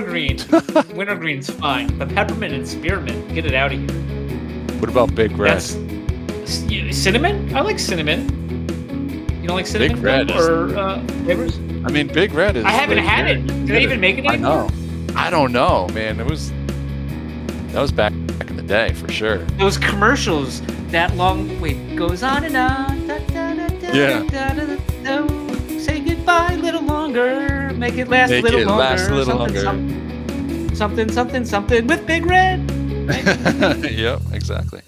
wintergreen. wintergreen's fine, but peppermint and spearmint, get it out of here. What about Big Red? That's c- cinnamon. I like cinnamon. You don't like cinnamon Red is- or uh, flavors? I mean, Big Red is. I haven't had it. Do they even make it I anymore? know. I don't know, man. It was. That was back back in the day for sure. Those commercials, that long wait, goes on and on. Da, da, da, da, Yeah. da, da, da, da. Say goodbye a little longer. Make it last Make a little it longer. last a little something, Something, something, something, something with Big Red. yep, exactly.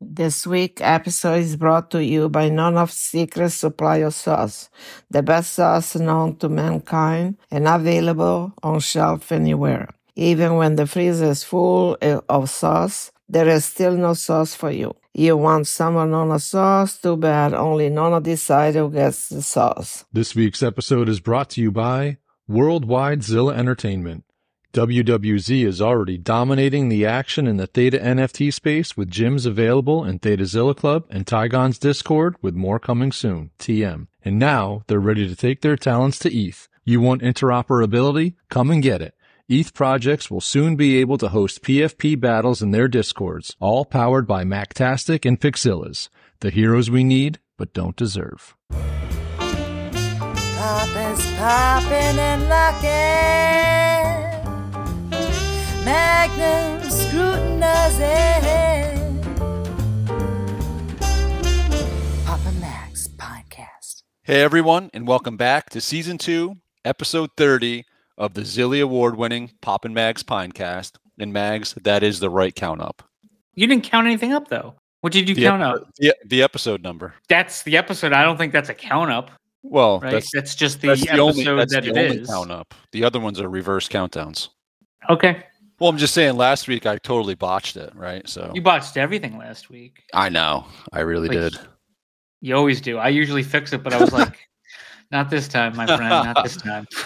This week episode is brought to you by None of Secret Supply of Sauce, the best sauce known to mankind and available on shelf anywhere. Even when the freezer is full of sauce, there is still no sauce for you. You want of Nona sauce? Too bad only Nona decide who gets the sauce. This week's episode is brought to you by Worldwide Zilla Entertainment. WWZ is already dominating the action in the Theta NFT space with gyms available in Theta Zilla Club and Tygon's Discord with more coming soon, TM. And now they're ready to take their talents to ETH. You want interoperability? Come and get it. ETH projects will soon be able to host PFP battles in their discords, all powered by Mactastic and Pixillas, the heroes we need but don't deserve. Poppin's poppin' and lockin'. Magnum scrutinizing. Papa Mags Podcast. Hey everyone, and welcome back to season two, episode thirty of the Zilly Award-winning Papa Mags Pinecast. And Mags, that is the right count up. You didn't count anything up though. What did you The, count ep- up? the, the episode number. That's the episode. I don't think that's a count up, Well, right? that's, That's, just the that's the episode only that's that the it only is. count up. The other ones are reverse countdowns. Okay, Well, I'm just saying. Last week I totally botched it, right? So you botched everything last week. I know, I really Like, did. You always do. I usually fix it, but I was like, not this time, my friend. Not this time.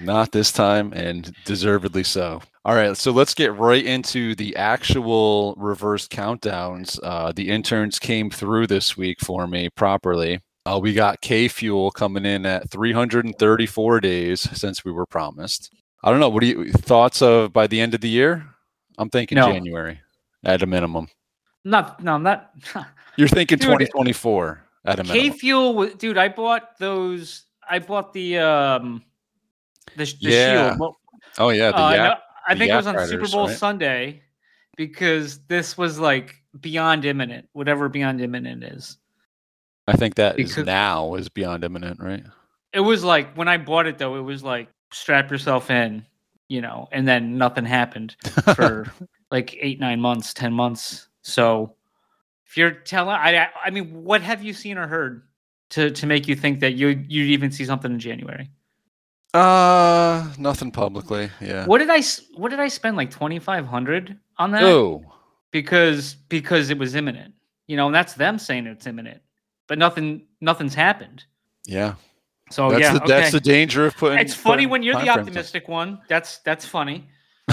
Not this time, and deservedly so. All right, so let's get right into the actual reverse countdowns. Uh, the interns came through this week for me properly. Uh, we got T Fuel coming in at 334 days since we were promised. I don't know. What do you thoughts of by the end of the year? I'm thinking No. January at a minimum. Not, no, I'm not. You're thinking Dude, 2024 at a minimum. T Fuel, dude. I bought those. I bought the um, the, the Yeah, shield. Well, Oh yeah, the uh, no, I think it was on Super Bowl right? Sunday because this was like beyond imminent, whatever beyond imminent is. I think that is because- now is beyond imminent, right? It was like when I bought it though, it was like strap yourself in, you know, and then nothing happened for like eight, nine months, ten months. So if you're telling, I, I mean, what have you seen or heard to to make you think that you you'd even see something in January? Uh, nothing publicly. Yeah. What did I what did I spend like twenty five hundred on that? Oh, because because it was imminent, you know, and that's them saying it's imminent, but nothing nothing's happened. yeah. So that's yeah, the, okay. that's the danger of putting. it's funny putting when you're the optimistic one. That's that's funny.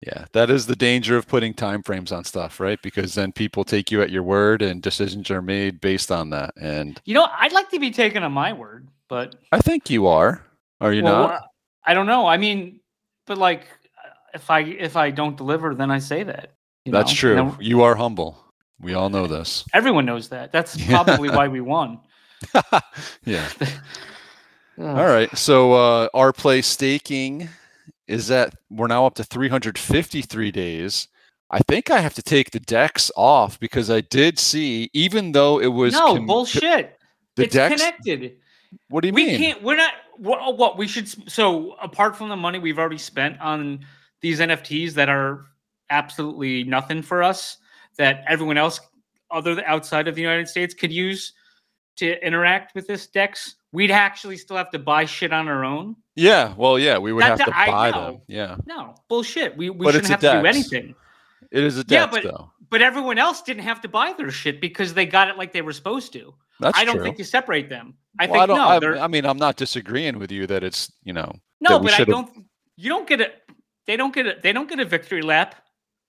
yeah, that is the danger of putting time frames on stuff, right? Because then people take you at your word, and decisions are made based on that. And You know, I'd like to be taken on my word, but I think you are. Are you well, not? I don't know. I mean, but like, if I if I don't deliver, then I say that. you That's know? true. Then You are humble. We all know this. everyone knows that. That's probably why we won. yeah. Ugh. All right. So uh, our play staking is that we're now up to 353 days. I think I have to take the decks off because I did see, even though it was no com- bullshit. the it's decks. connected. What do you we mean? can't we're not what, oh, what we should so apart from the money we've already spent on these nfts that are absolutely nothing for us that everyone else other th- outside of the united states could use to interact with this dex we'd actually still have to buy shit on our own Yeah. Well, yeah, we would have to buy them. Yeah. no bullshit we, we But shouldn't have to do anything It is a Dex, Yeah, but- though. but everyone else didn't have to buy their shit because they got it like they were supposed to That's i don't true. think you separate them i Well, think I no I, I mean, I'm not disagreeing with you that it's you know. No, but I don't. You don't get it. They don't get it. They don't get a victory lap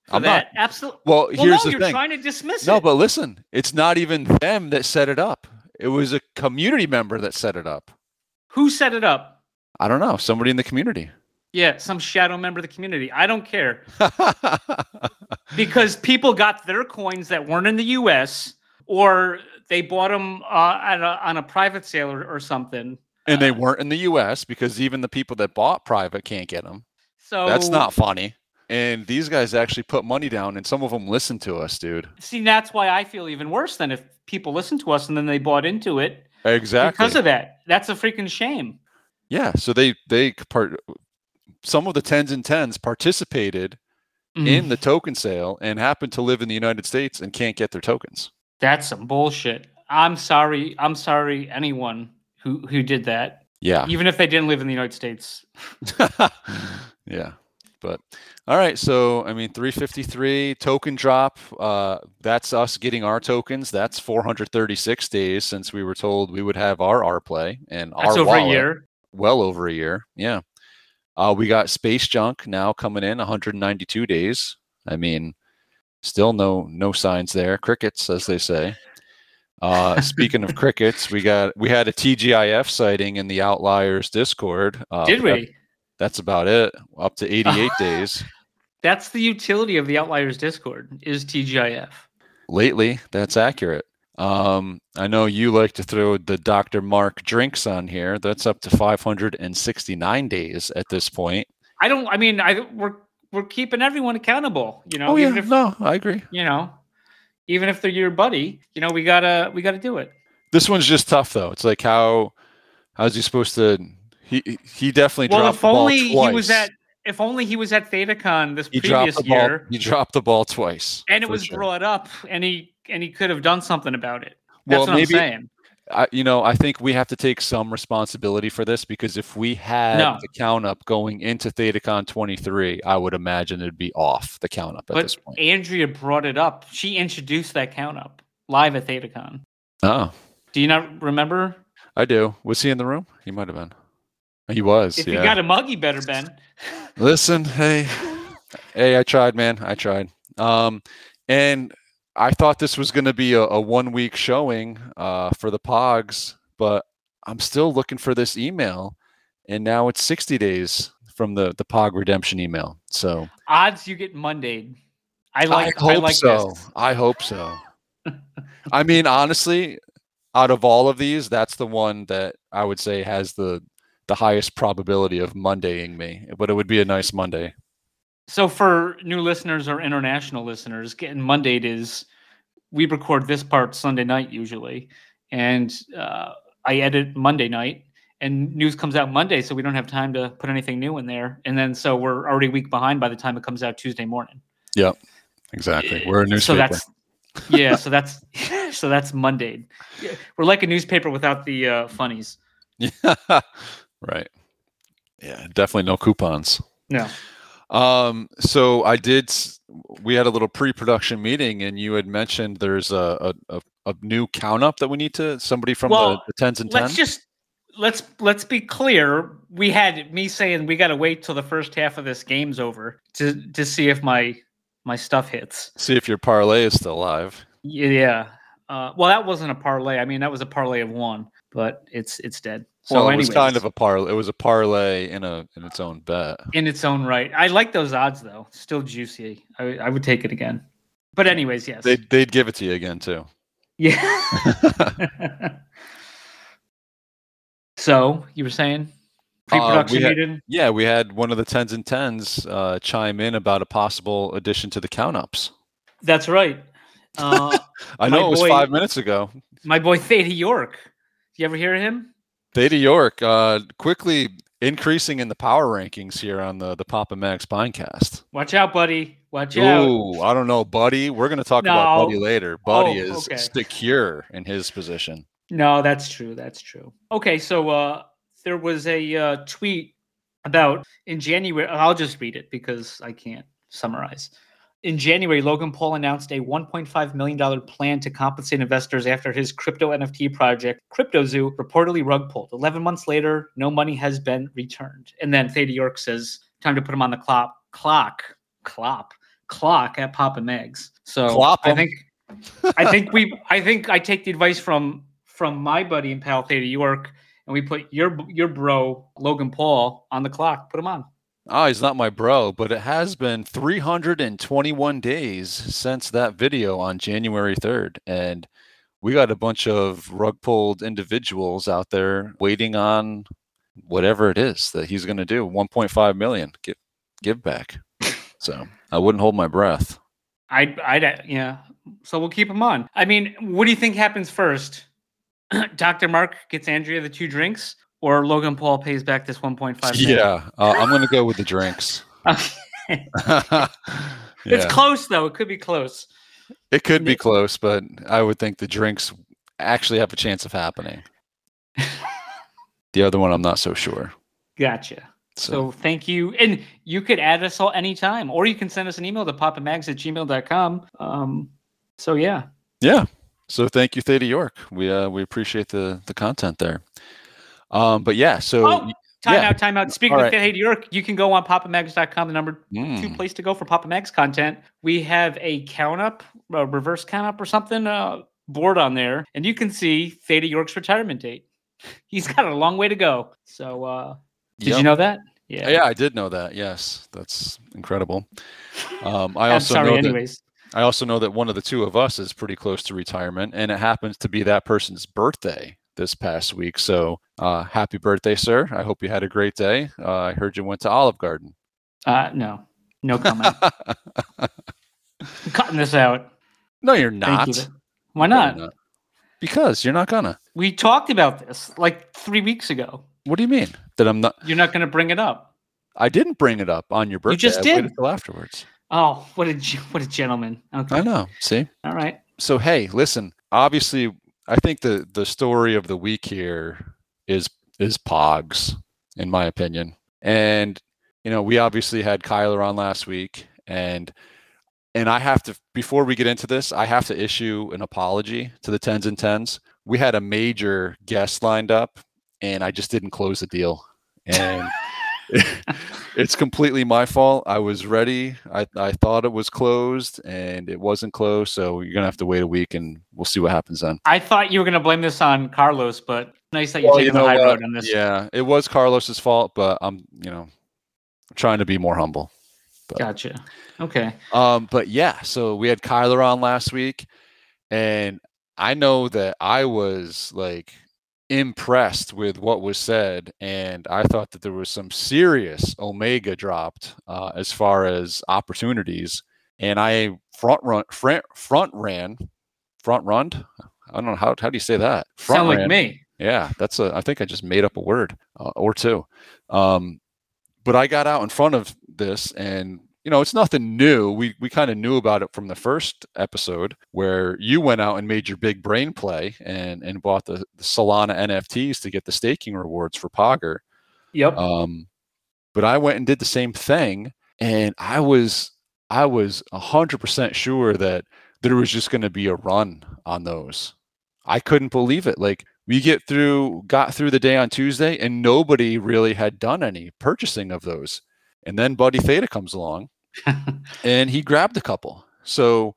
for I'm not- Absolutely. Well, Well, here's no, the you're thing. trying to dismiss No, it. No, but listen, it's not even them that set it up. It was a community member that set it up. who set it up? I don't know. Somebody in the community. Yeah, some shadow member of the community. I don't care because people got their coins that weren't in the U.S. or they bought them uh, at a, on a private sale or, or something. and they Uh, weren't in the U.S. because even the people that bought private can't get them. So That's not funny. And these guys actually put money down, and some of them listened to us, dude. See, that's why I feel even worse than if people listened to us and then they bought into it Exactly. because of that. That's a freaking shame. yeah. So they they part. Some of the tens and tens participated Mm. in the token sale and happen to live in the United States and can't get their tokens. That's some bullshit. I'm sorry. I'm sorry. Anyone who who did that, Yeah. even if they didn't live in the United States. yeah. But all right, so I mean 353 token drop, uh that's us getting our tokens. That's 436 days since we were told we would have our R play and That's our over a year. Well over a year. Yeah. Uh we got space junk now coming in 192 days. I mean still no no signs there. Crickets as they say. Uh, speaking of crickets, we got we had a TGIF sighting in the Outliers Discord. Uh, Did but that- we? that's about it. Up to 88 days. That's the utility of the Outliers Discord is TGIF. Lately, that's accurate. Um, I know you like to throw the Dr. Mark drinks on here. That's up to 569 days at this point. I don't. I mean, I we're we're keeping everyone accountable. You know, oh yeah, even if no, I agree. you know, even if they're your buddy, you know, we gotta we gotta do it. This one's just tough though. It's like how how's he supposed to? He he definitely Well, dropped if the ball only he was at if only he was at ThetaCon this he dropped previous the ball. year, He dropped the ball twice, and it was sure. brought up, and he and he could have done something about it. That's Well, what maybe I'm saying. I, you know, I think we have to take some responsibility for this because if we had No. the count up going into ThetaCon 23, I would imagine it'd be off the count up at this But point. Andrea brought it up. She introduced that count up live at ThetaCon. Oh, Do you not remember? I do. Was he in the room? He might have been. He was. If yeah. you got a muggy better Ben. Listen, hey, hey, I tried, man. I tried. Um, and I thought this was going to be a, a one week showing uh, for the Pogs, but I'm still looking for this email, and now it's 60 days from the the Pog redemption email. So Odds you get Monday. I like. I I, hope like so. this. I hope so. I mean, honestly, out of all of these, that's the one that I would say has the the highest probability of Mondaying me. But it would be a nice Monday. So for new listeners or international listeners, getting Mondayed is we record this part Sunday night usually, and uh, I edit Monday night, and news comes out Monday, so we don't have time to put anything new in there, and then so we're already a week behind by the time it comes out Tuesday morning. Yep, exactly. We're a newspaper. So that's yeah. So that's so that's Monday. We're like a newspaper without the uh, funnies. Yeah. right. Yeah, definitely no coupons. No. Um, so I did. We had a little pre-production meeting, and you had mentioned there's a a, a, new count up that we need to somebody from the, Well, the tens and let's tens. just let's let's be clear. We had me saying we got to wait till the first half of this game's over to to see if my my stuff hits. See if your parlay is still alive. Yeah. Uh, well, that wasn't a parlay. I mean, that was a parlay of one, but it's it's dead. So well, it anyways, was kind of a parlay. It was a parlay in a in its own bet. in its own right. I like those odds though. Still juicy. I, I would take it again. But anyways, yes. They'd they'd give it to you again too. yeah. so you were saying pre-production Uh, had- Yeah, we had one of the tens and tens uh, chime in about a possible addition to the count ups. That's right. Uh, I know it was boy- five minutes ago. my boy Theta York. You ever hear of him? Theta York uh, quickly increasing in the power rankings here on the the Papa Mags Pinecast. Watch out, buddy. Watch out. Ooh, I don't know, Buddy. We're going to talk about Buddy later. Buddy Oh, is okay. secure in his position. No, that's true. That's true. Okay, so uh, there was a uh, tweet about in January. I'll just read it because I can't summarize. In January, Logan Paul announced a $1.5 million plan to compensate investors after his crypto NFT project, CryptoZoo, reportedly rug pulled. 11 months later, no money has been returned. And then Theta York says, time to put him on the clock, clock, clop, clock at Papa Mags. So Clop I think I think we I think I take the advice from from my buddy and pal Theta York and we put your your bro Logan Paul on the clock. Put him on. Oh, he's not my bro, but it has been 321 days since that video on January 3rd. And we got a bunch of rug pulled individuals out there waiting on whatever it is that he's going to do 1.5 million give, give back. So I wouldn't hold my breath. I'd, I'd, yeah. So we'll keep him on. I mean, what do you think happens first? Dr. Mark gets Andrea the two drinks, or Logan Paul pays back this 1.5 million? Yeah, uh, I'm going to go with the drinks. It's close though. It could be close. It could be close, but I would think the drinks actually have a chance of happening. the other one, I'm not so sure. Gotcha. So, So thank you. And you could add us all anytime, or you can send us an email to popamags at gmail.com. Um, so yeah. yeah. So thank you, Theta York. We uh, we appreciate the the content there. Um, but yeah. So Oh, time yeah. out, time out. Speaking All of right. Hey York, you can go on popamags.com, the number two mm, place to go for Papa Mags content. We have a count up, a reverse count up or something, uh, board on there, and you can see Theta York's retirement date. He's got a long way to go. So, uh, did yep. you know that? Yeah. Yeah, I did know that. Yes, that's incredible. Um, I also sorry, know that anyways. I also know that one of the two of us is pretty close to retirement, and it happens to be that person's birthday this past week. So, uh, happy birthday, sir! I hope you had a great day. Uh, I heard you went to Olive Garden. Uh, no, no comment. Cutting this out. no, you're not. you. Why No, not? Because you're not gonna. We talked about this like three weeks ago. What do you mean that I'm not? You're not going to bring it up. I didn't bring it up on your birthday. You just I did. till afterwards. Oh, what a what a gentleman. Okay. I know. See. All right. so hey listen obviously i think the the story of the week here is is pogs in my opinion. And you know we obviously had kyler on last week and and i have to before we get into this i have to issue an apology to the tens and tens. We had a major guest lined up and i just didn't close the deal. And it's completely my fault. I was ready. I, I thought it was closed and it wasn't closed. So you're going to have to wait a week and we'll see what happens then. I thought you were going to blame this on Carlos, but nice that you're Well, taking you the high what? road on this. Yeah, it was Carlos's fault, but I'm, you know, trying to be more humble. Gotcha. Okay. Um, but yeah, so we had Kyler on last week, and I know that I was like impressed with what was said, and I thought that there was some serious Omega dropped uh, as far as opportunities, and I front run front front ran front run. I don't know how how do you say that? Front Sound like me. Yeah, that's a. I think I just made up a word uh, or two. Um, but I got out in front of this, and you know, it's nothing new. We we kind of knew about it from the first episode where you went out and made your big brain play and and bought the, the Solana NFTs to get the staking rewards for Pogger. Yep. Um, but I went and did the same thing, and I was I was hundred percent sure that there was just going to be a run on those. I couldn't believe it. Like we get through, got through the day on Tuesday, and nobody really had done any purchasing of those. And then Buddy Theta comes along, and he grabbed a couple. So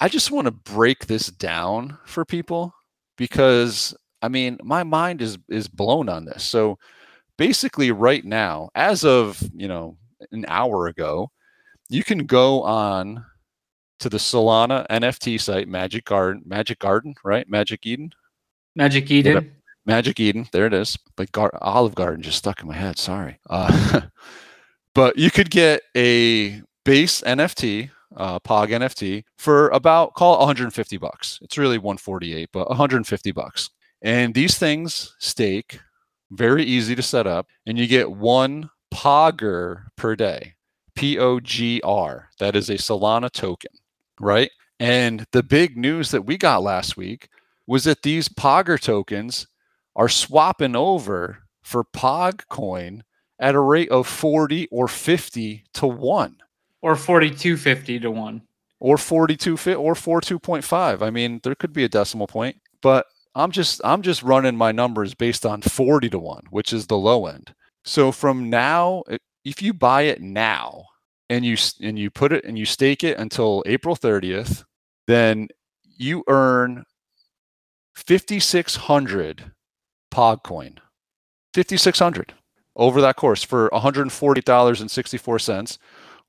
I just want to break this down for people because I mean my mind is is blown on this. So basically right now, as of you know an hour ago, you can go on to the Solana NFT site, Magic Garden, Magic Garden, right? Magic Eden, Magic Eden. Magic Eden. There it is. But Gar- Olive Garden just stuck in my head. Sorry. Uh, but you could get a base NFT, uh, Pog NFT, for about call it 150 bucks. It's really 148, but 150 bucks. And these things stake, very easy to set up, and you get one Pogger per day. P O G R. That is a Solana token, right? And the big news that we got last week was that these Pogger tokens are swapping over for Pog coin at a rate of 40 or 50 to 1 Or 4250 to 1. or 42 fi- or 42.5 i mean there could be a decimal point but i'm just i'm just running my numbers based on 40 to 1 which is the low end. So from now if you buy it now and you and you put it and you stake it until april 30th then you earn 5600 pog coin 5600 over that course for $140.64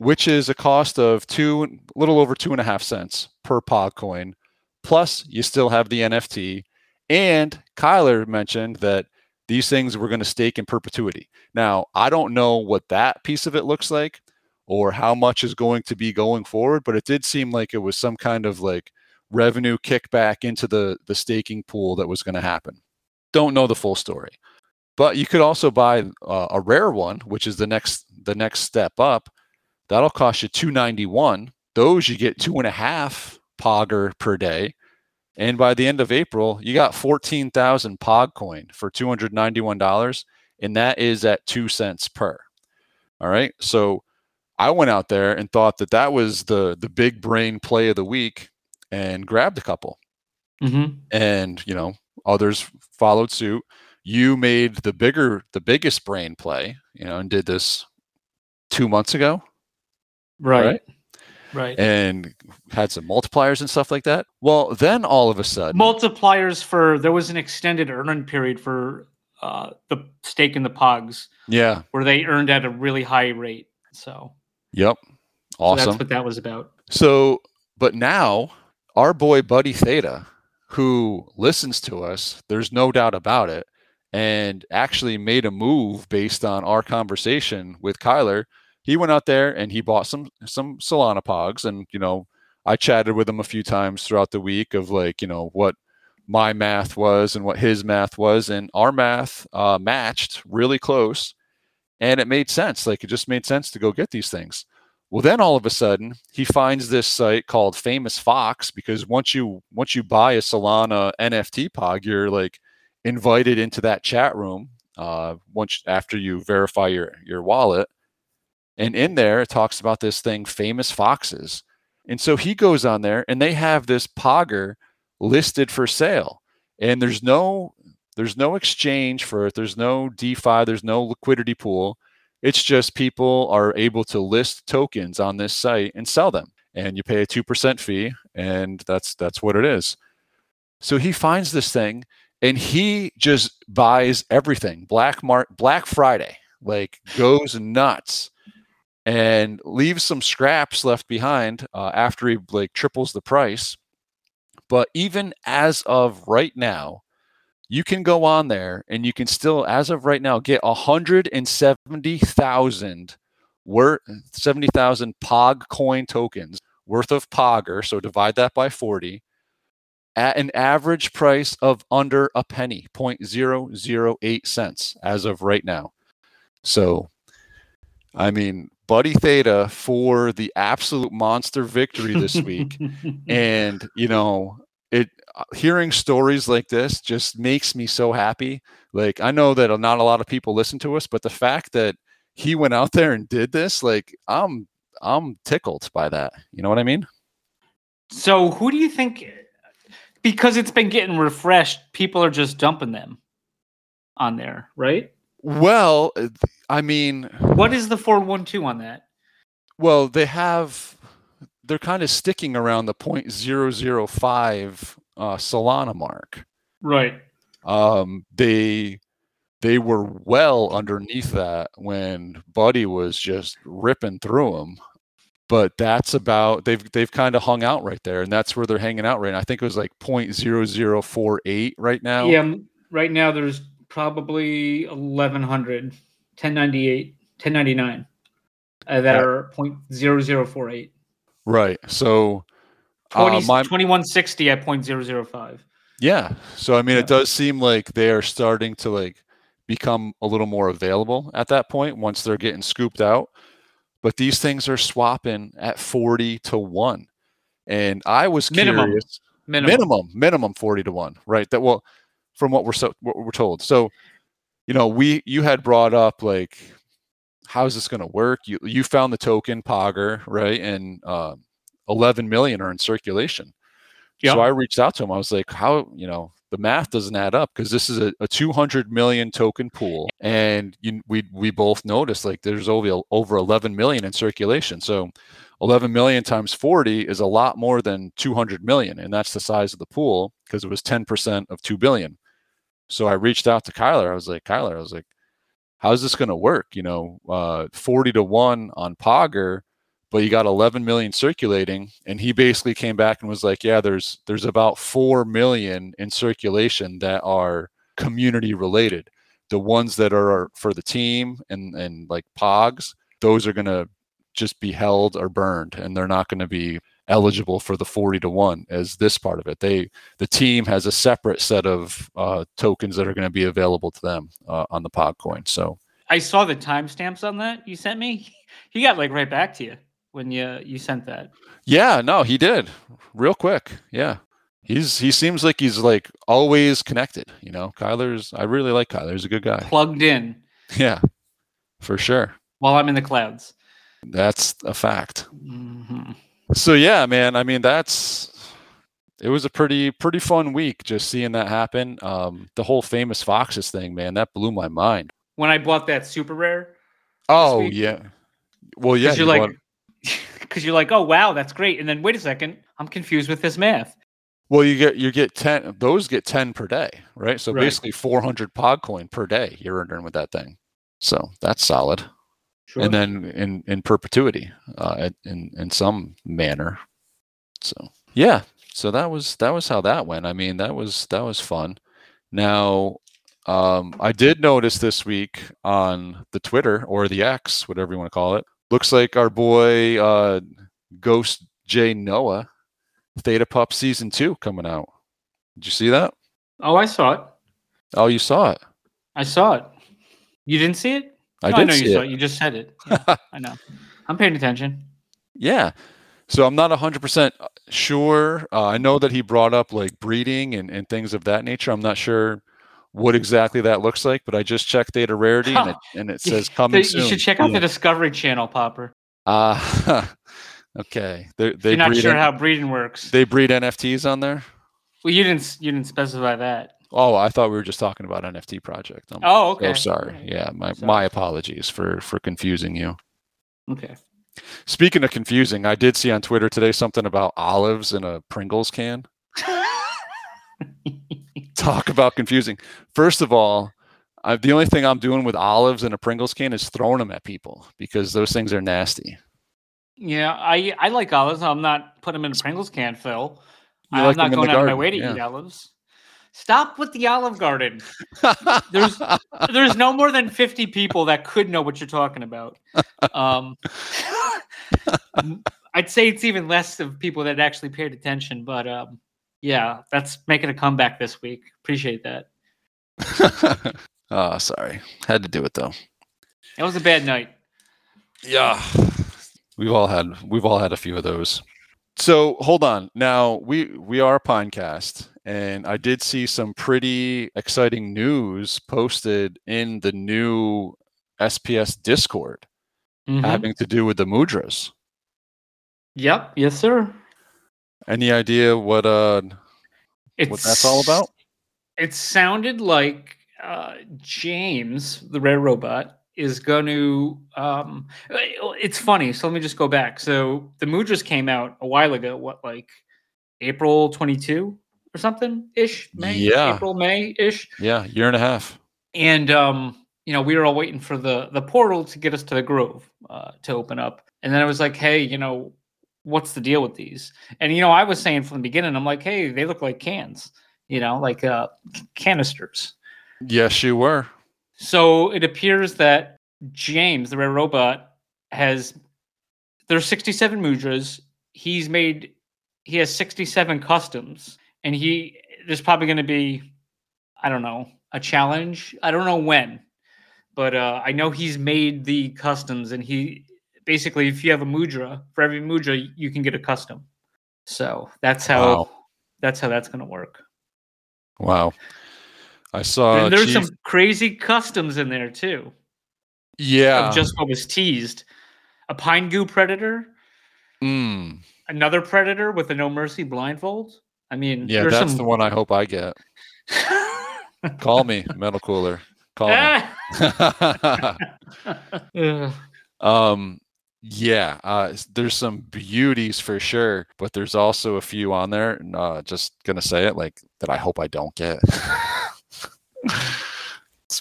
which is a cost of two a little over two and a half cents per pog coin. Plus you still have the nft and kyler mentioned that these things were going to stake in perpetuity. Now i don't know what that piece of it looks like or how much is going to be going forward but it did seem like it was some kind of like revenue kickback into the the staking pool that was going to happen. Don't know the full story but you could also buy uh, a rare one, which is the next the next step up. That'll cost you two ninety one. Those you get two and a half Pogger per day, and by the end of April, you got fourteen thousand Pog coin for two hundred ninety one dollars, and that is at two cents per. All right, so I went out there and thought that that was the the big brain play of the week, and grabbed a couple, Mm-hmm. and you know others followed suit you made the bigger the biggest brain play you know and did this two months ago Right. Right. Right. and had some multipliers and stuff like that well then all of a sudden Multipliers for there was an extended earning period for uh, the stake in the Pogs yeah where they earned at a really high rate. So, yep so awesome that's what that was about. So, but now our boy Buddy Theta, who listens to us, there's no doubt about it, and actually made a move based on our conversation with Kyler. He went out there and he bought some some Solana pogs, and you know, I chatted with him a few times throughout the week of like, you know, what my math was and what his math was, and our math uh, matched really close, and it made sense. Like it just made sense to go get these things. Well, then all of a sudden he finds this site called Famous Fox because once you once you buy a Solana NFT pog, you're like invited into that chat room uh, once after you verify your your wallet. And in there it talks about this thing, Famous Foxes. And so he goes on there and they have this pogger listed for sale. And there's no there's no exchange for it. There's no DeFi, there's no liquidity pool. It's just people are able to list tokens on this site and sell them. And you pay a 2% fee and that's that's what it is. So he finds this thing and he just buys everything. Black Mar- Black Friday like goes nuts and leaves some scraps left behind uh, after he like triples the price. But even as of right now, you can go on there and you can still, as of right now, get 170,000 worth 70,000 Pog coin tokens worth of Pogger. So divide that by 40 at an average price of under a penny, 0.008 cents as of right now. So, I mean, Buddy Theta for the absolute monster victory this week and you know it uh, hearing stories like this just makes me so happy like i know that not a lot of people listen to us but the fact that he went out there and did this like i'm i'm tickled by that you know what i mean So, who do you think? Because it's been getting refreshed, people are just dumping them on there, right? well i mean What is the four one two on that? well they have they're kind of sticking around the 0.005 uh, solana mark Right. um, they they were well underneath that when Buddy was just ripping through them. But that's about they've they've kind of hung out right there, and that's where they're hanging out right now. I think it was like 0.0048 right now. Yeah. Right now, there's probably 1100, 1098, 1099 uh, that Yeah. are 0.0048. Right. So uh, my 2160 at 0.005. yeah. So I mean, Yeah. it does seem like they are starting to like become a little more available at that point once they're getting scooped out. But these things are swapping at 40 to 1. And I was Minimum. curious. Minimum. minimum minimum 40 to 1 right that well from what we're so what we're told so you know we you had brought up like how's this going to work you you found the token pogger right and uh, 11 million are in circulation Yeah. so i reached out to him i was like how you know the math doesn't add up because this is a, a 200 million token pool and you, we we both noticed like there's over over 11 million in circulation so 11 million times 40 is a lot more than 200 million and that's the size of the pool because it was 10% of 2 billion So I reached out to Kyler. I was like, Kyler, I was like, how's this going to work? You know, uh, 40 to 1 on Pogger, but you got 11 million circulating. And he basically came back and was like, yeah, there's, there's about 4 million in circulation that are community related. The ones that are for the team and, and like Pogs, those are going to just be held or burned and they're not going to be eligible for the 40 to 1 as this part of it they the team has a separate set of uh, tokens that are going to be available to them uh, on the Pog coin so I saw the timestamps on that you sent me. He got like right back to you when you you sent that. yeah no he did real quick yeah he's he seems like he's like always connected you know kyler's i really like kyler he's a good guy Plugged in yeah for sure while I'm in the clouds. that's a fact Mhm. So yeah, man. I mean, that's it was a pretty pretty fun week just seeing that happen. Um, the whole famous foxes thing, man, that blew my mind. When I bought that super rare, Oh week? yeah. Well, yeah. you're you like, because you're like, oh wow, that's great, and then wait a second, I'm confused with this math. well, you get you get ten. Those get ten per day, right? So Right. basically, four hundred Pog coin per day you're earning with that thing. So that's solid. Sure. And then in in perpetuity, uh, in in some manner. So yeah. So that was that was how that went. I mean, that was that was fun. Now, um, I did notice this week on the Twitter or the X, whatever you want to call it. Looks like our boy uh, Ghost J Noah, Theta Pup season two coming out. Did you see that? oh, I saw it. Oh, you saw it. I saw it. You didn't see it? I No, did know see you saw it. it. You just said it. Yeah, I know. I'm paying attention. Yeah. So I'm not 100% sure. Uh, I know that he brought up like breeding and, and things of that nature. I'm not sure what exactly that looks like, but I just checked Theta Rarity and it, and it says coming soon. you should check out Yeah. the Discovery Channel, Popper. Uh, okay. They, If they, you're not sure N- how breeding works. they breed NFTs on there. well, you didn't. You didn't specify that. Oh, I thought we were just talking about NFT project. I'm Oh, okay. so sorry. Yeah, my, Sorry. my apologies for for confusing you. Okay. Speaking of confusing, I did see on Twitter today something about olives in a Pringles can. Talk about confusing. First of all, I, the only thing I'm doing with olives in a Pringles can is throwing them at people because those things are nasty. yeah, I I like olives. I'm not putting them in a Pringles can, Phil. You I'm like not going out of my way to yeah. eat olives. Stop with the Olive Garden. There's there's no more than 50 people that could know what you're talking about. Um, I'd say it's even less of people that actually paid attention, but um, yeah, that's making a comeback this week. Appreciate that. oh, sorry. Had to do it though. It was a bad night. Yeah. We've all had we've all had a few of those. So hold on. Now we we are a podcast, and I did see some pretty exciting news posted in the new SPS Discord Mhm. having to do with the mudras. Yep. Yes, sir. Any idea what uh It's, what that's all about? It sounded like uh, James, the rare robot, is going to. Um, it's funny. So let me just go back. So the Mudras came out a while ago. What, like April 22 or something ish? May? Yeah. April, May ish. Yeah, year and a half. And um, you know, we were all waiting for the the portal to get us to the Grove uh, to open up. And then I was like, hey, you know, what's the deal with these? And you know, I was saying from the beginning, I'm like, hey, they look like cans. You know, like uh, canisters. Yes, you were. So it appears that James, the rare robot, has there's 67 mudras. He's made he has 67 customs, and he there's probably going to be I don't know a challenge. I don't know when, but uh, I know he's made the customs, and he basically if you have a mudra for every mudra you can get a custom. So that's how Wow. that's how that's going to work. Wow. I saw and there's Chief- some crazy customs in there too. yeah. of just what was teased. A pine goo predator, Mm. another predator with a no mercy blindfold. I mean, Yeah, that's some... the one I hope I get. Call me, metal cooler. Call me. Um yeah uh there's some beauties for sure but there's also a few on there and uh just gonna say it like that i hope i don't get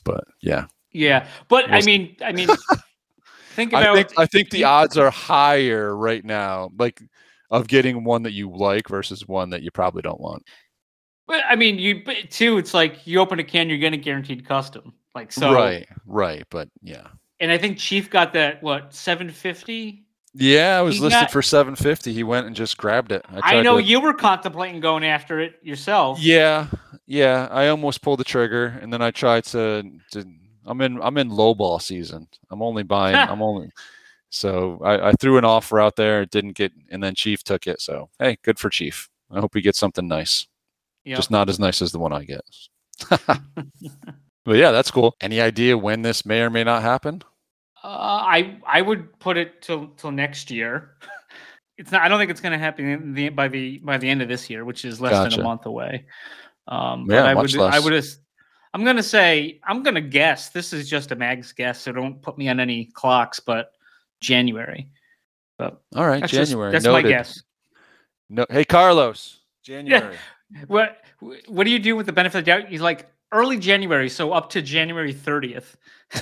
but yeah. Yeah, but I mean, I mean, think I about think I think the odds are higher right now, like of getting one that you like versus one that you probably don't want. But I mean, you too. It's like you open a can, you're getting guaranteed custom. Like so, right, right, but yeah, And I think Chief got that what 750. yeah. I was He listed got- for seven fifty. He went and just grabbed it. I, tried know to- you were contemplating going after it yourself. Yeah, yeah. I almost pulled the trigger, and then I tried to. to I'm in. I'm in low ball season. I'm only buying. I'm only. So I, I threw an offer out there. It didn't get, and then Chief took it. So hey, good for Chief. I hope he gets something nice. Yeah. Just not as nice as the one I get. but yeah, that's cool. Any idea when this may or may not happen? Uh, I I would put it till till next year. It's not. I don't think it's going to happen in the, by the by the end of this year, which is less than a month away. Um, Yeah, I much would. I would. I'm going to say. I'm going to guess. This is just a mag's guess, so don't put me on any clocks. But January. But All right, that's just- January. that's Noted. my guess. No, hey Carlos, January. Yeah. What What do you do with the benefit of the doubt? He's like early January, so up to January 30th.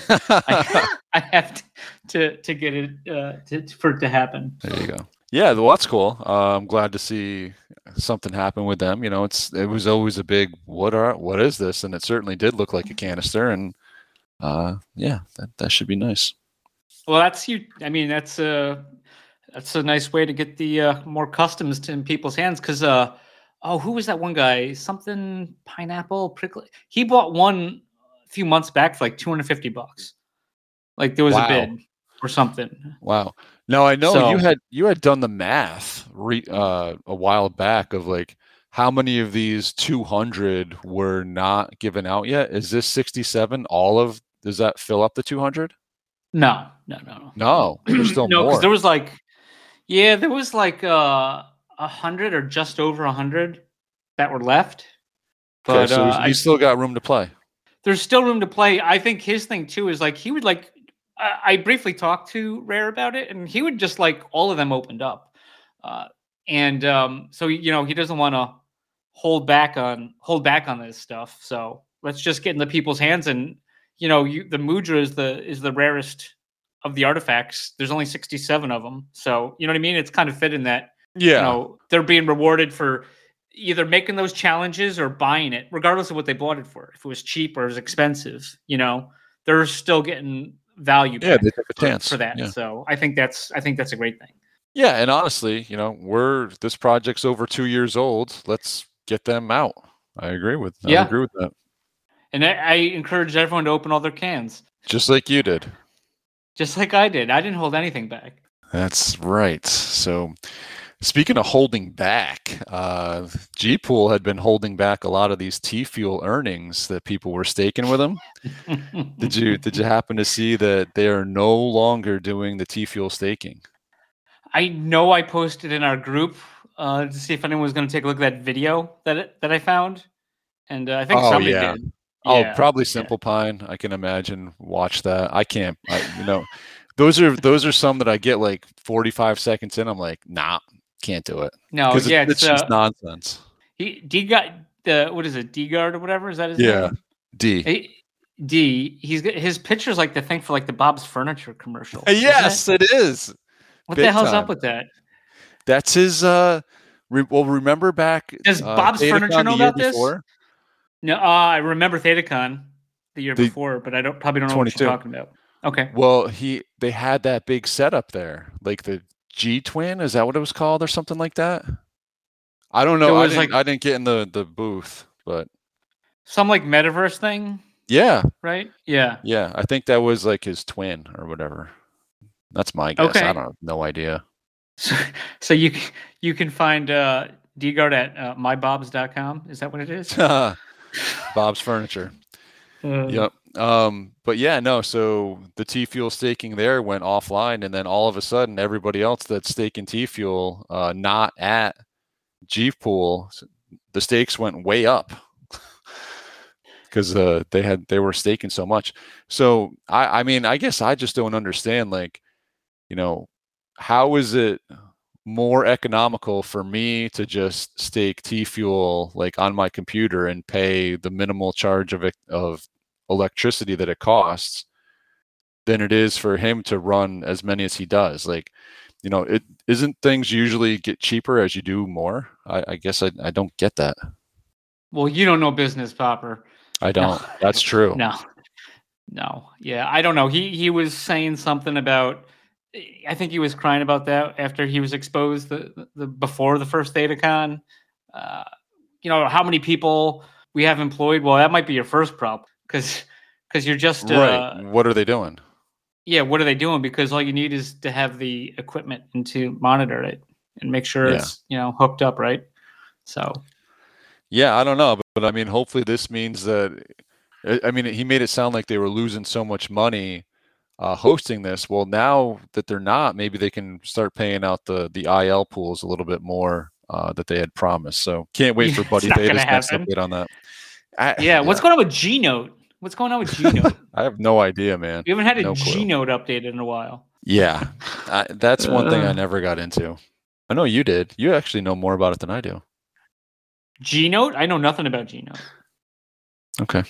I, I have to to, to get it uh, to, for it to happen. There you go. Yeah, well, that's cool. Uh, I'm glad to see something happen with them. You know, it's it was always a big what are what is this, and it certainly did look like a canister, and uh, yeah, that that should be nice. Well, that's you. I mean, that's a that's a nice way to get the uh, more customs to in people's hands. Because uh, oh, who was that one guy? Something pineapple prickly. He bought one a few months back for like 250 bucks. Like there was Wow. a bid or something. Wow. Now I know you had you had done the math re, uh, a while back of like how many of these 200 were not given out yet. Is this 67? All of does that fill up the 200? No, no, no, no. No, there's still no, more. there was like, yeah, there was like uh, a hundred or just over a hundred that were left. Okay, But so uh, you still got room to play. there's still room to play. I think his thing too is like he would like. I, I briefly talked to Rare about it, and he would just like all of them opened up, uh, and um, so you know he doesn't want to hold back on hold back on this stuff. So let's just get in the people's hands, and you know you, the Mudra is the is the rarest of the artifacts. There's only 67 of them, so you know what I mean. It's kind of fit in that Yeah. you know they're being rewarded for either making those challenges or buying it regardless of what they bought it for if it was cheap or it was expensive you know they're still getting value yeah, back they took a for, chance for that Yeah. so i think that's i think that's a great thing Yeah, and honestly, you know, we're this project's over two years old. Let's get them out. I agree with. I Yeah. agree with that. and I, I encourage everyone to open all their cans Just like you did. just like i did i didn't hold anything back That's right. So, speaking of holding back, uh, G Pool had been holding back a lot of these T Fuel earnings that people were staking with them. Did you did you happen to see that they are no longer doing the T Fuel staking? i know i posted in our group uh, to see if anyone was going to take a look at that video that it, that i found and uh, i think Oh, somebody yeah. did Oh, Yeah. probably Simple Pine. I can imagine. Watch that. I can't. I, you know, those are those are some that I get like forty five seconds in. I'm like, nah, can't do it no yeah it's, it's, just uh, nonsense. He D got the what is it? D guard or whatever is that his Yeah. name? D. He- D. He's got his picture's like the thing for like the Bob's Furniture commercial. isn't it? Yes, it is. What big the hell's time. up with that? That's his. uh re- Well, remember back. Does uh, Bob's ThetaCon Furniture know about this? before? No, uh, I remember ThetaCon the year The- before, but I don't probably don't know what you're talking about. Okay. Well, he they had that big setup there, like the G Twin. Is that what it was called, or something like that? I don't know. I didn't, like- I didn't get in the the booth, but Some like metaverse thing, yeah, right? Yeah. Yeah, I think that was like his twin or whatever. That's my guess. Okay. I don't have no idea. So, so you you can find uh, D guard at uh, mybobs.com. Is that what it is? Bob's Furniture. Uh, Yep. Um, but yeah, no. So the T Fuel staking there went offline, and then all of a sudden, everybody else that's staking T Fuel, uh, not at G Pool, the stakes went way up because uh, they had they were staking so much. So I, I mean, I guess I just don't understand. Like, you know, how is it more economical for me to just stake T Fuel like on my computer and pay the minimal charge of it of electricity that it costs than it is for him to run as many as he does. Like, you know, it isn't things usually get cheaper as you do more. I, I guess I, I don't get that. Well, you don't know business, Popper. I don't. That's true. No, no, yeah, I don't know. He he was saying something about. I think he was crying about that after he was exposed the, the, the before the first ThetaCon. Uh, you know how many people we have employed. Well, that might be your first problem because because you're just uh, right. What are they doing? Yeah, what are they doing? Because all you need is to have the equipment and to monitor it and make sure Yeah. it's you know hooked up right. So Yeah, I don't know, but, but I mean, hopefully this means that. I mean, he made it sound like they were losing so much money uh, hosting this. Well, now that they're not, maybe they can start paying out the the IL pools a little bit more uh, that they had promised. So can't wait for Buddy gonna next update on that. I, yeah, what's going on with G Note? What's going on with G Note? I have no idea, man. we haven't had a No clue. G Note updated in a while. Yeah, I, that's one thing I never got into. I know you did. You actually know more about it than I do. G Note? I know nothing about G Note. Okay,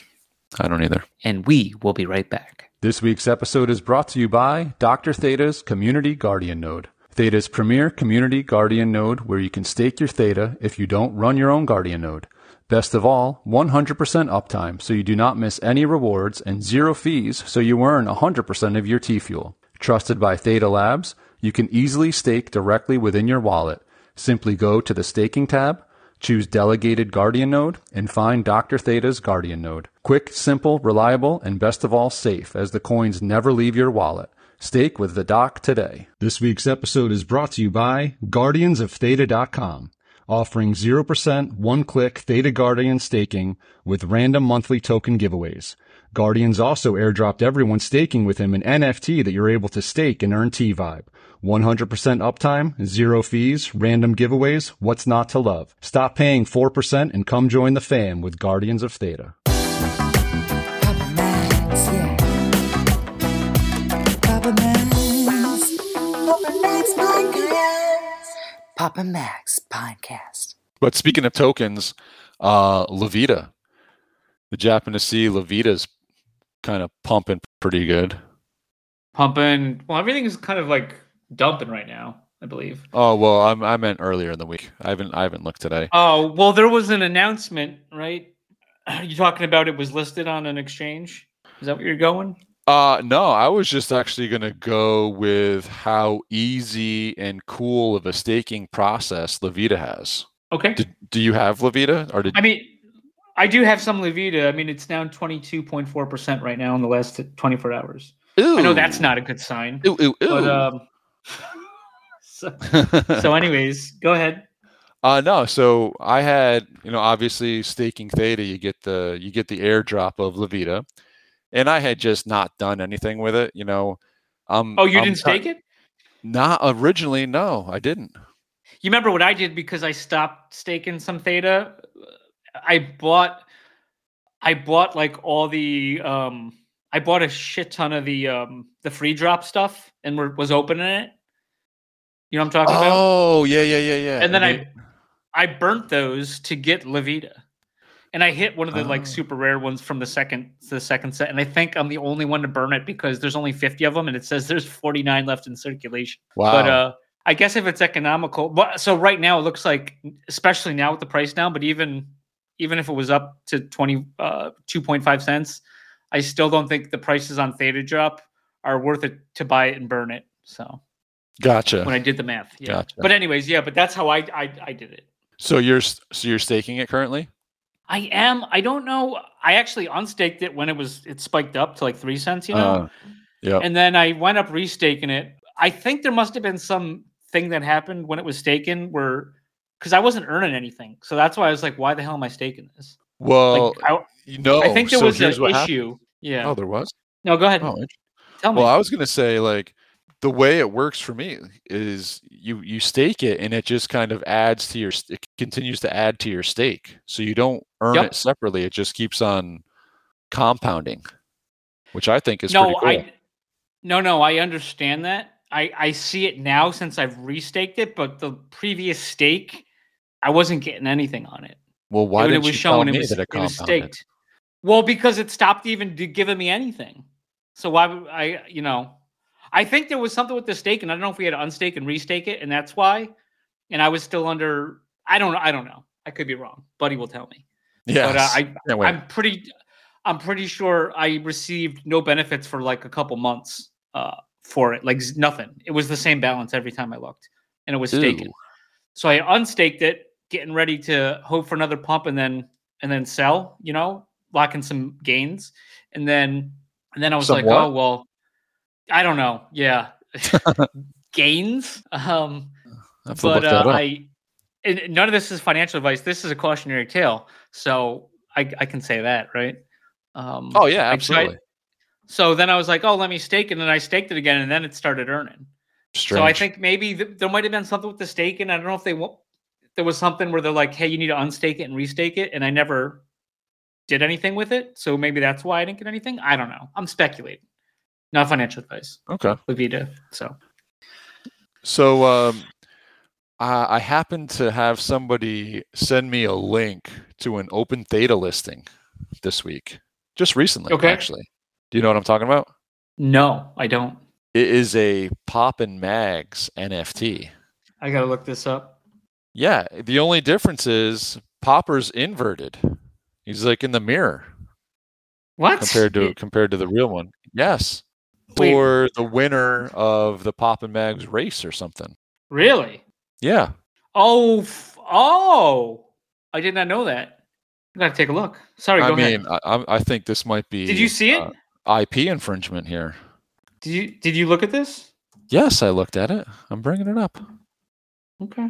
I don't either. And we will be right back. This week's episode is brought to you by Dr. Theta's Community Guardian Node. Theta's premier community guardian node where you can stake your Theta if you don't run your own guardian node. Best of all, 100% uptime so you do not miss any rewards and zero fees so you earn 100% of your T fuel. Trusted by Theta Labs, you can easily stake directly within your wallet. Simply go to the staking tab, choose delegated guardian node, and find Dr. Theta's guardian node. Quick, simple, reliable, and best of all safe as the coins never leave your wallet. Stake with the doc today. This week's episode is brought to you by guardiansoftheta.com, offering 0% one-click Theta Guardian staking with random monthly token giveaways. Guardians also airdropped everyone staking with him an NFT that you're able to stake and earn T-Vibe. 100% uptime, zero fees, random giveaways, what's not to love? Stop paying 4% and come join the fam with Guardians of Theta. Papa Mags Podcast. But speaking of tokens, uh, Lavita, the Japanese sea Lavita's kind of pumping pretty good. Pumping. Well, everything is kind of like dumping right now, I believe. Oh well, I'm, I meant earlier in the week. I haven't I haven't looked today. Oh, well, there was an announcement, right? You talking about it was listed on an exchange? Is that what you're going? Uh no, I was just actually gonna go with how easy and cool of a staking process Lavita has. Okay. Did, do you have Lavita or did I mean, I do have some Lavita. I mean, it's down 22.4% right now in the last 24 hours. I know that's not a good sign. Ooh, ooh, But ooh. um so, so anyways, go ahead. Uh no, so I had, you know, obviously staking theta, you get the you get the airdrop of Lavita. And I had just not done anything with it, you know. Um Oh, you I'm didn't ki- stake it? Not originally, no, I didn't. You remember what I did because I stopped staking some theta? I bought I bought like all the um I bought a shit ton of the um the free drop stuff and were, was opening it. You know what I'm talking about? Oh, yeah, yeah, yeah, yeah. and then they- I I burnt those to get Lavita. And I hit one of the Oh. like super rare ones from the second the second set. And I think I'm the only one to burn it because there's only 50 of them and it says there's 49 left in circulation. wow. But uh I guess if it's economical, but so right now it looks like, especially now with the price down, but even even if it was up to 20 uh 2.5 cents, I still don't think the prices on Theta drop are worth it to buy it and burn it. So gotcha. when I did the math, yeah. Gotcha. But anyways, yeah, but that's how I I, I did it. So you're so you're staking it currently? I am. I don't know. I actually unstaked it when it was it spiked up to like three cents, you know. Uh, yep. And then I went up restaking it. I think there must have been some thing that happened when it was staken where because I wasn't earning anything. So that's why I was like, why the hell am I staking this? well, Like I, you know, I think there so was an what happened. issue. Yeah. Oh, there was. no, go ahead. Oh. Tell me. Well, I was gonna say like the way it works for me is you you stake it and it just kind of adds to your it continues to add to your stake. So you don't earn Yep. it separately. It just keeps on compounding, which I think is no, pretty cool. I no, no, I understand that. I I see it now since I've restaked it, but the previous stake, I wasn't getting anything on it. well, why didn't it was you tell showing me it was, that it it was staked. Well, because it stopped even giving me anything. So why would I, you know, I think there was something with the stake, and I don't know if we had to unstake and restake it, and that's why. And I was still under. I don't know. I don't know. I could be wrong. Buddy will tell me. Yeah. But uh, I, I'm pretty. I'm pretty sure I received no benefits for like a couple months uh, for it. Like nothing. It was the same balance every time I looked, and it was staking. So I unstaked it, getting ready to hope for another pump, and then and then sell. You know, locking some gains, and then and then I was Some like, what? oh well, I don't know. Yeah, gains. Um, I but uh. I and none of this is financial advice. This is a cautionary tale, so I I can say that, right? Um, oh yeah, I absolutely. so then I was like, oh, let me stake it, and I staked it again, and then it started earning. Strange. So I think maybe th- there might have been something with the staking. I don't know if they wa- there was something where they're like, hey, you need to unstake it and restake it, and I never did anything with it. So maybe that's why I didn't get anything. I don't know. I'm speculating, not financial advice. Okay. Lavita. So So um, I, I happened to have somebody send me a link to an open theta listing this week, just recently, Okay. actually. Do you know what I'm talking about? no, I don't. It is a Pop and Mags NFT. I gotta look this up. Yeah, the only difference is Popper's inverted. He's like in the mirror What compared to compared to the real one. Yes, Wait. for the winner of the Pop and Mags race or something. really? Yeah, Oh, f- oh! I did not know that. I gotta take a look. Sorry, I mean, ahead. I, I I think this might be. Did you see it? uh, IP infringement here. did you did you look at this? Yes, I looked at it. I'm bringing it up. Okay.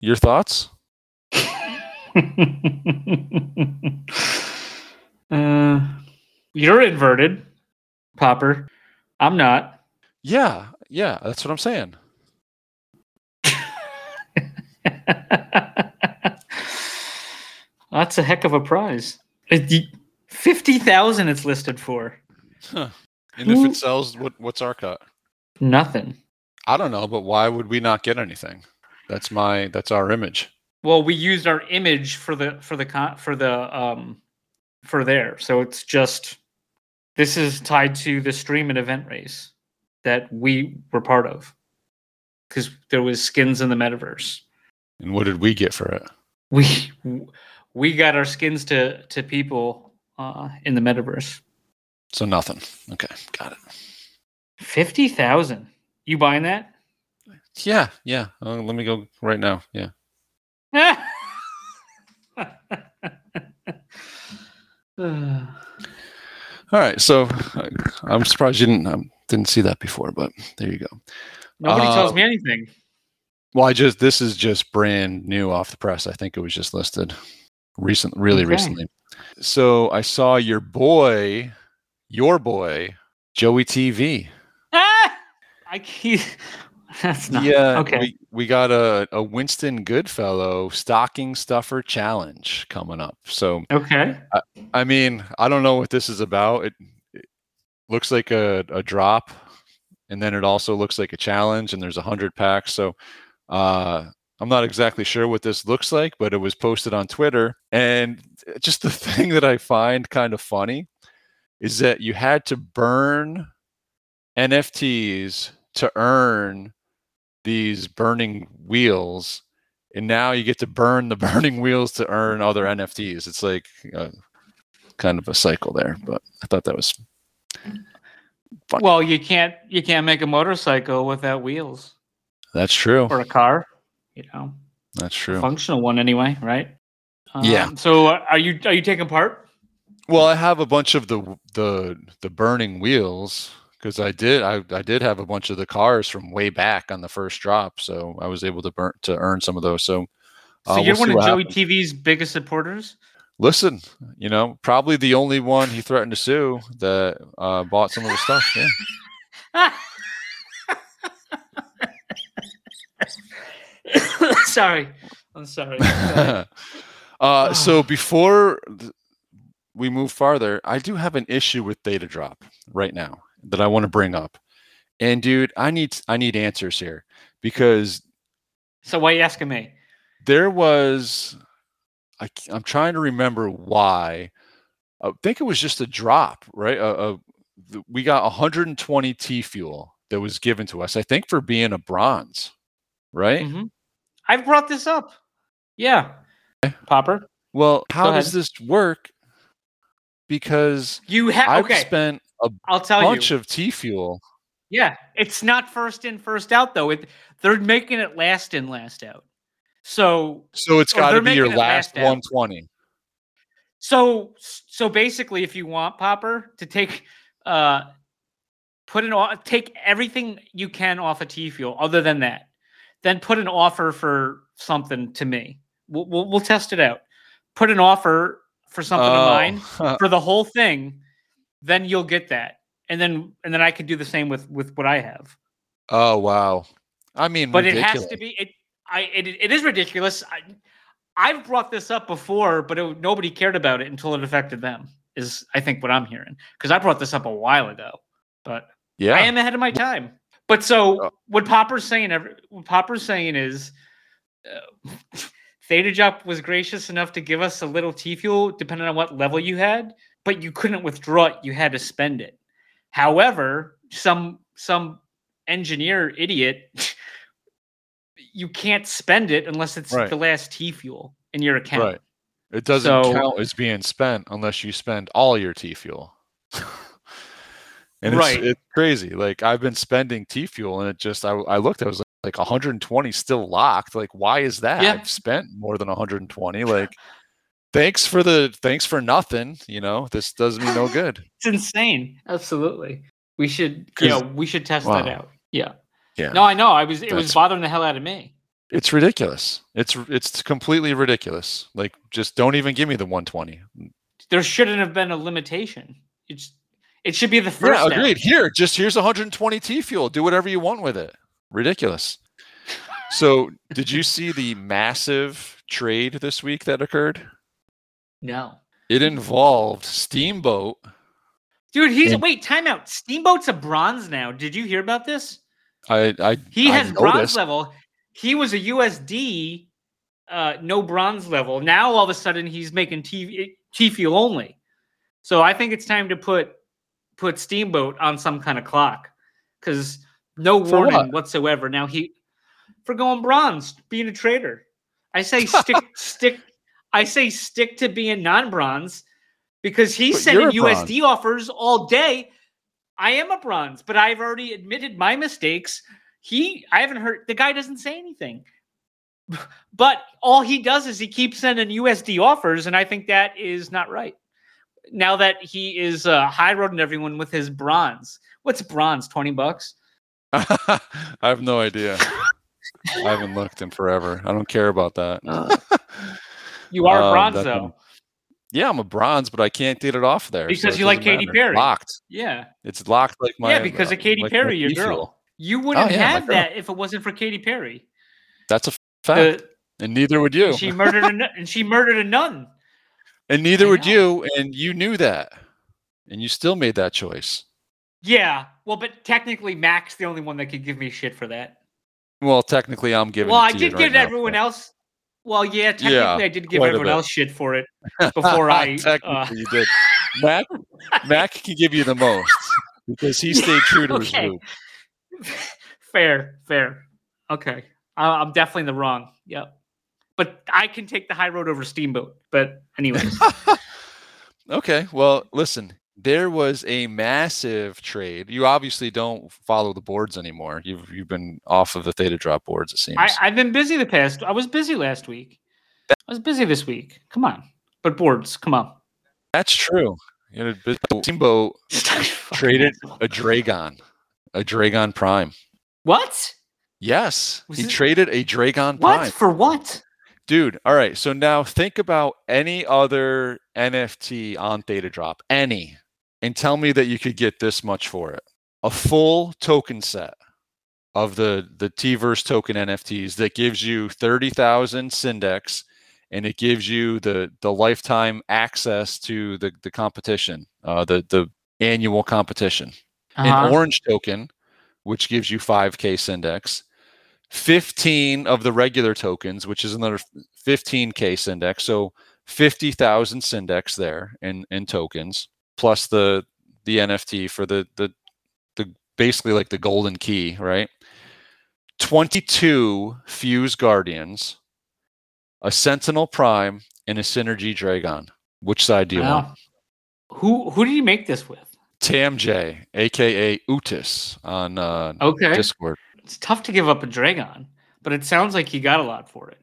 Your thoughts? uh, you're inverted, Popper. I'm not. Yeah, yeah, that's what I'm saying. That's a heck of a prize. Y- Fifty thousand. It's listed for And if it sells, what what's our cut? nothing. I don't know, but why would we not get anything? That's my that's our image. Well, we used our image for the for the con for the um for there. So it's just this is tied to the stream and event race that we were part of because there was skins in the metaverse. And what did we get for it? We we got our skins to to people uh, in the metaverse. So nothing. Okay, got it. Fifty thousand. You buying that? Yeah, yeah. Uh, let me go right now. Yeah. All right. So uh, I'm surprised you didn't um, didn't see that before, but there you go. Nobody tells Uh, me anything. Well, I just this is just brand new off the press. I think it was just listed recent, really Okay. recently. So I saw your boy, your boy, Joey TV. Ah! I keep. That's not yeah, okay. We, we got a, a Winston Goodfellow stocking stuffer challenge coming up. So okay. I mean, I don't know what this is about. It, it looks like a, a drop, and then it also looks like a challenge, and there's a hundred packs. So uh, I'm not exactly sure what this looks like, but it was posted on Twitter. And just the thing that I find kind of funny is that you had to burn NFTs to earn these burning wheels. And now you get to burn the burning wheels to earn other NFTs. It's like uh, kind of a cycle there, but I thought that was Fun. Well, you can't you can't make a motorcycle without wheels that's true. or a car. You know, That's a true. functional one anyway, right? Yeah. Um, So uh, are you are you taking part? Well, I have a bunch of the the the burning wheels because I did I, I did have a bunch of the cars from way back on the first drop, so I was able to burn to earn some of those. So, So uh, you're we'll one of Joey happens. TV's biggest supporters. Listen, you know, probably the only one he threatened to sue that uh, bought some of the stuff. Yeah. sorry, I'm sorry. uh, so before th- we move farther, I do have an issue with Theta drop right now that I want to bring up. And dude, I need I need answers here because so why are you asking me? there was I, am trying to remember why I think it was just a drop, right? Uh, uh, th- we got 120 T fuel that was given to us. I think for being a bronze, right? hmm I've brought this up. Yeah, Popper, Well, how does this work? Because you have I've okay. spent a I'll tell you a bunch you. of T fuel. Yeah, it's not first in, first out though. It, they're making it last in, last out. So, So it's got to be your last last out. 120. so, so basically, if you want Popper to take, uh, put an take everything you can off of T fuel, other than that, then put an offer for something to me. We'll we'll, we'll test it out. Put an offer for something of mine Oh, for the whole thing, then you'll get that, and then and then I could do the same with with what I have. oh, wow. I mean, but ridiculous. it has to be it i it, it is ridiculous I, i've brought this up before but it, nobody cared about it until it affected them is i think what i'm hearing because i brought this up a while ago but Yeah. i am ahead of my time but so Oh. what popper's saying every, what popper's saying is uh, theta drop was gracious enough to give us a little t fuel depending on what level you had but you couldn't withdraw it you had to spend it however some some engineer idiot you can't spend it unless it's Right. the last T fuel in your account. Right. It doesn't So- count as being spent unless you spend all your T fuel. and Right. it's, it's crazy. Like I've been spending T fuel and it just I, I looked, I was like, like 120 still locked. Like, why is that? Yeah. I've spent more than 120. Like thanks for the thanks for nothing. You know, this does me no good. It's insane. Absolutely. We should 'Cause- you know, we should test that out. Yeah. Yeah. No, I know. I was it was bothering the hell out of me. It's ridiculous. It's it's completely ridiculous. Like just don't even give me the 120. There shouldn't have been a limitation. It's it should be the first Yeah, out. agreed. Here, just here's 120 T fuel. Do whatever you want with it. Ridiculous. So, did you see the massive trade this week that occurred? No. It involved Steamboat. Dude, he's And- wait, timeout. Steamboat's a bronze now. Did you hear about this? I, I He I has bronze level. He was a USD, uh, no bronze level. Now all of a sudden he's making T T fuel only. So I think it's time to put put Steamboat on some kind of clock because no For warning what? whatsoever. Now he for going bronze, being a trader. I say stick stick. I say stick to being non-bronze because he's But sending USD offers all day. I am a bronze, but I've already admitted my mistakes. He, I haven't heard the guy doesn't say anything, but all he does is he keeps sending USD offers, and I think that is not right. Now that he is uh, high roading everyone with his bronze, what's bronze? Twenty bucks. I have no idea. I haven't looked in forever. I don't care about that. Uh, You are a Um, bronze though, don't- Yeah, I'm a bronze, but I can't get it off there. Because it you like Katy matter. Perry. Locked. yeah, It's locked like my. yeah. Because uh, of Katy like Perry, your T girl. You wouldn't Oh, yeah, have girl. that if it wasn't for Katy Perry. That's a fact, The- and neither would you. she murdered a nun, and she murdered a nun. And neither I would know. you, and you knew that, and you still made that choice. Yeah, well, but technically, Mac's the only one that could give me shit for that. Well, technically, I'm giving. well, I did give right now, everyone but- else. Well, yeah, technically, Yeah, I did give everyone else shit for it before I. technically, Uh, you did. Mac, Mac can give you the most because he stayed true to his Okay. loop. fair, fair. Okay, I, I'm definitely in the wrong. Yep. But I can take the high road over Steamboat. But anyways, Okay, well, listen. There was a massive trade. You obviously don't follow the boards anymore. You've you've been off of the Theta Drop boards. It seems. I, I've been busy the past. I was busy last week. I was busy this week. Come on, but boards. Come on. That's true. You know, but Steamboat traded a Dragon, a Dragon Prime. What? Yes, Was he it- traded a Dragon What Prime. for? What? Dude, all right. So now think about any other NFT on Theta Drop, any, and tell me that you could get this much for it. A full token set of the the T-verse token NFTs that gives you 30,000 Syndex and it gives you the the lifetime access to the the competition, uh, the the annual competition Uh-huh. an orange token, which gives you 5k syndex, 15 of the regular tokens, which is another 15k syndex. So 50,000 Syndex there in in tokens plus the the NFT for the the the basically like the golden key, right? 22 Fuse Guardians, a Sentinel Prime, and a Synergy Dragon. Which side do you want? Who who did you make this with? Tam J, aka Utis on uh, Okay. Discord. It's tough to give up a Dragon, but it sounds like he got a lot for it.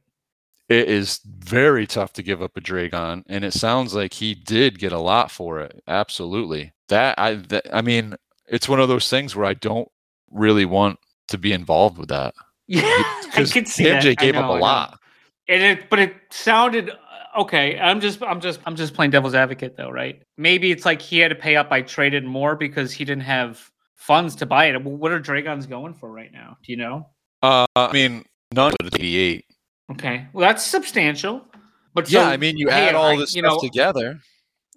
It is very tough to give up a Dragon, and it sounds like he did get a lot for it. Absolutely. That I that, I mean, it's one of those things where I don't really want to be involved with that Yeah, I could see Tam that. Gave up know, a I know. lot. And it, but it sounded uh, okay. I'm just, I'm just, I'm just playing devil's advocate, though, right? Maybe it's like he had to pay up by traded more because he didn't have funds to buy it. What are Dragons going for right now? Do you know? Uh, I mean, none of it's 88. Okay, well that's substantial. But yeah, so, I mean, you hey, add all I- this you stuff know, together,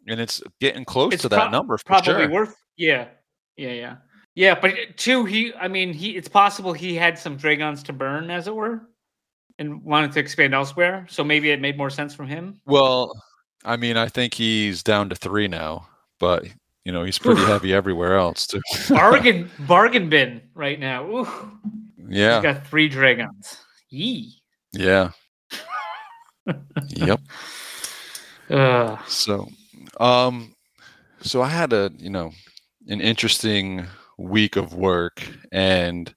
and it's getting close it's to that prob- number for probably sure. worth. Yeah, yeah, yeah, yeah. But two, he, I mean, he. It's possible he had some Dragons to burn, as it were, and wanted to expand elsewhere. So maybe it made more sense from him. Well, I mean, I think he's down to three now, but you know, he's pretty Oof. heavy everywhere else too. bargain bargain bin right now. Ooh, yeah, he's got three dragons. Yee. Yeah, yep. Uh, So, um, so I had a you know an interesting week of work, and